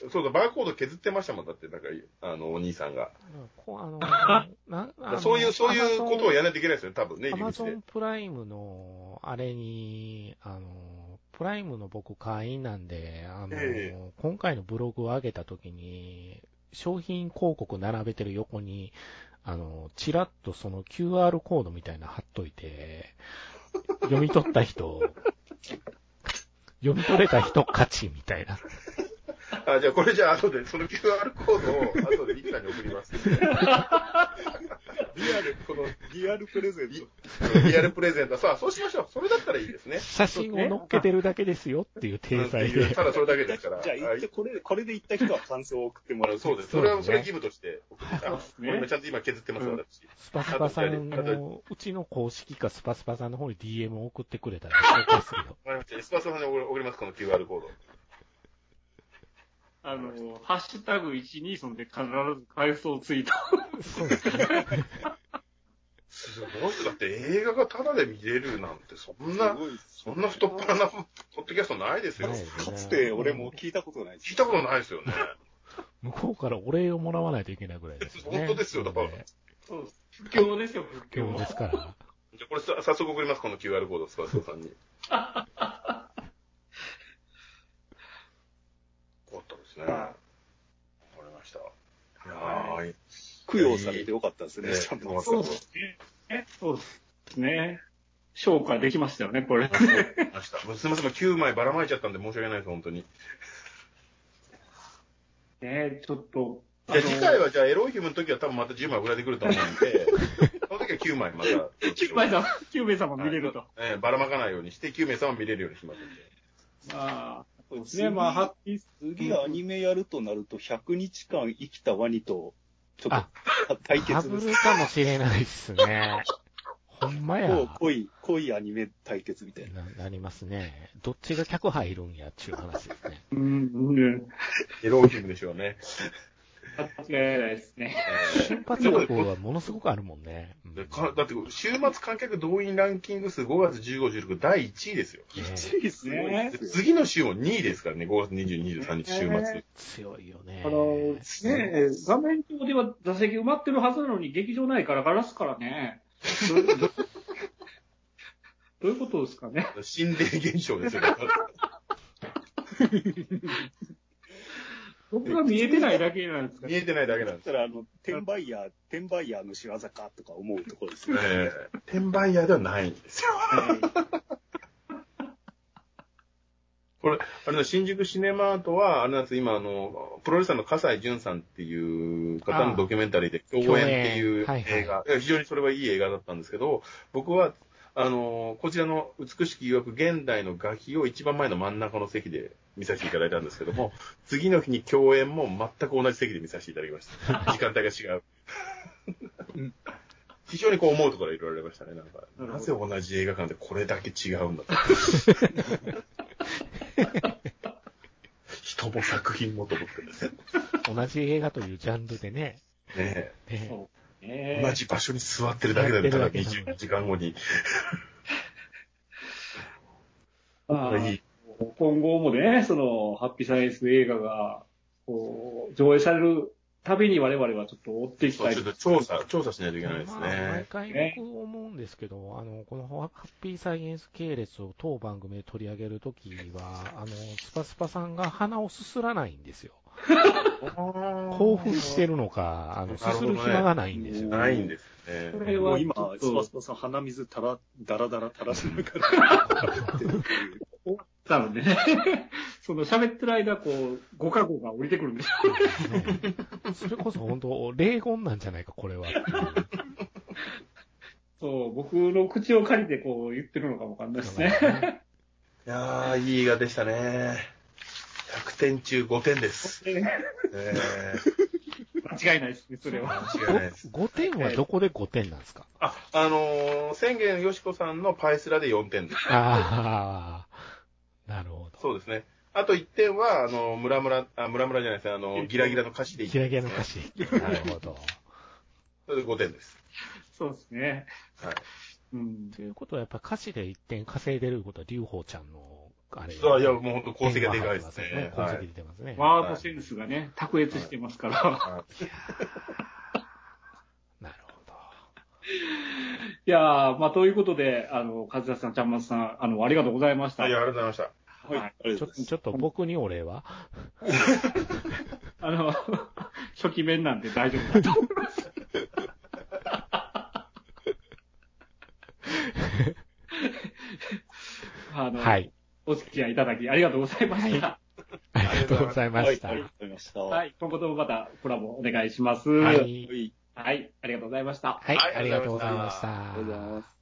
そうだ、バーコード削ってましたもん、だって、なんか、あの、お兄さんが。こうあのなあのそういう、そういうことをやらなないといけないですよね、多分ね、アマ。ゾンプライムの、あれに、あの、プライムの僕会員なんで、あの、え今回のブログを上げた時に、商品広告並べてる横に、あの、チラッとその QR コードみたいなの貼っといて、読み取った人、読み取れた人勝ちみたいな。あ、じゃあこれじゃあ後で、その QR コードを後でリキさんに送ります。リアル、このリアルプレゼント。リアルプレゼント。さあ、そうしましょう。それだったらいいですね。写真を載っけてるだけですよっていう体裁で。ただそれだけですから。じゃあ行って、これ、これで行った人は感想を送ってもらう。そうです。それは、それは義務として送ってちゃんと今削ってます、私。スパスパさんの、うちの公式かスパスパさんの方に DM を送ってくれたら紹介するよ。わかりました。エスパーさんに送ります、この QR コード。あの、ハッシュタグ123で必ず回想ツイート。そうですね。すごい。だって映画がタダで見れるなんて、そんなそんな太っ腹なポッドキャストないですよ。ないですねかつて俺も聞いたことないです。聞いたことないですよね。向こうからお礼をもらわないといけないぐらいですよね。本当ですよだからそうです。不況ですよ、不況。今日ですから。じゃあこれさ早速送ります、この QR コード、スパスパさんに。よかったですね。わかりました。いやーい供養されてよかったですね、ねちゃんと。そうですね。えそうですね。消化できましたよね、これ。ました。すみません、9枚ばらまいちゃったんで申し訳ないです、本当に。ねちょっと。じゃあ次回は、じゃあエロイヒムの時は多分また10枚送られてくると思うんで、その時は9枚また。9名様、9名様見れると。ええばらまかないようにして、9名様見れるようにしますんで。まあ、ね。まあ、ハッピー次アニメやるとなると、100日間生きたワニと、ちょっあと対決です。ルかもしれないっすね。ほんまや。こう濃い、濃いアニメ対決みたいな。な、なりますね。どっちが客入るんやっていう話ですね。うん、うん。エロイヒムでしょうね。間違いないですね。瞬発力はものすごくあるもんね。かだって、週末観客動員ランキング数5月15、16第1位ですよ。ね1位すごいでですよ。次の週も2位ですからね、5月22、23日週末。強いよね。あの、ね画面上では座席埋まってるはずなのに、劇場内からガラスからね。どういうことですかね。心霊現象ですよ。僕が見えてないだけなんですか？見えてないだけなんです。だから、あの、転売ヤー、転売ヤーの仕業かとか思うところですよね。ええ。転売屋ではないんですよ。これ、あれだ、新宿シネマートは、あれなんです今、あの、プロレスラーの笠井淳さんっていう方のドキュメンタリーで、共演っていう共演はいはい。映画、いや非常にそれはいい映画だったんですけど、僕は、あの、こちらの美しき曰く現代の画碑を一番前の真ん中の席で見させていただいたんですけども、次の日に共演も全く同じ席で見させていただきました。時間帯が違う。非常にこう思うところがいろいろありましたね。なんか、なぜ同じ映画館でこれだけ違うんだと。人も作品もと思ってですね。同じ映画というジャンルでね。ねえね同じ場所に座ってるだけだよ、ただ座ってるだけ20時間後に。まあいい今後もね、その、ハッピーサイエンス映画が、こう、上映されるたびに我々はちょっと追っていきたいそうちょっと調査、調査しないといけないですまあ、毎ね。回僕思うんですけど、あの、このハッピーサイエンス系列を当番組で取り上げるときは、あの、スパスパさんが鼻をすすらないんですよ。興奮してるのか、あの、すする暇がないんですよ。ないんですね。これはもう今スパスパさん鼻水たら、だらだら垂らしながら やってるっていう。なのでね、その喋ってる間、こう、ご加護が降りてくるんですよ。ね それこそ本当、霊言なんじゃないか、これは。そう、僕の口を借りてこう言ってるのかもわかんないですね。いやー、いい映画でしたね。100点中5点です。え間違いないですね、それー、は。間違いないです。5点はどこで5点なんですか？あ、あのー、宣言よしこさんのパイスラで4点です。ああ、なるほど。そうですね。あと1点は、あの、ムラムラ、あ、ムラムラじゃないですね、あの、ギラギラの歌詞でギラギラの歌詞。詞。なるほど。それで5点です。そうですね。はい。うん。ということは、やっぱ歌詞で1点稼いでることは、劉宝ちゃんの、あれ。あいや、もう本当功績がでかいですね。功績はい出てますね。ワードセンスがね、卓越してますから。あなるほど。いやー、まあ、ということで、あの、和田さん、ちゃんまつさん、あの、ありがとうございました。いや、ありがとうございました。はい。ちょちょっと僕にお礼は？あの、初期面なんで大丈夫だと思います。あの、はい。お付き合いいただきありがとうございました。はいありがとうございました。はい、ありがとうございました。はい、今後ともまたコラボお願いします。はい。はい、ありがとうございました。はい、ありがとうございました。ありがとうございます。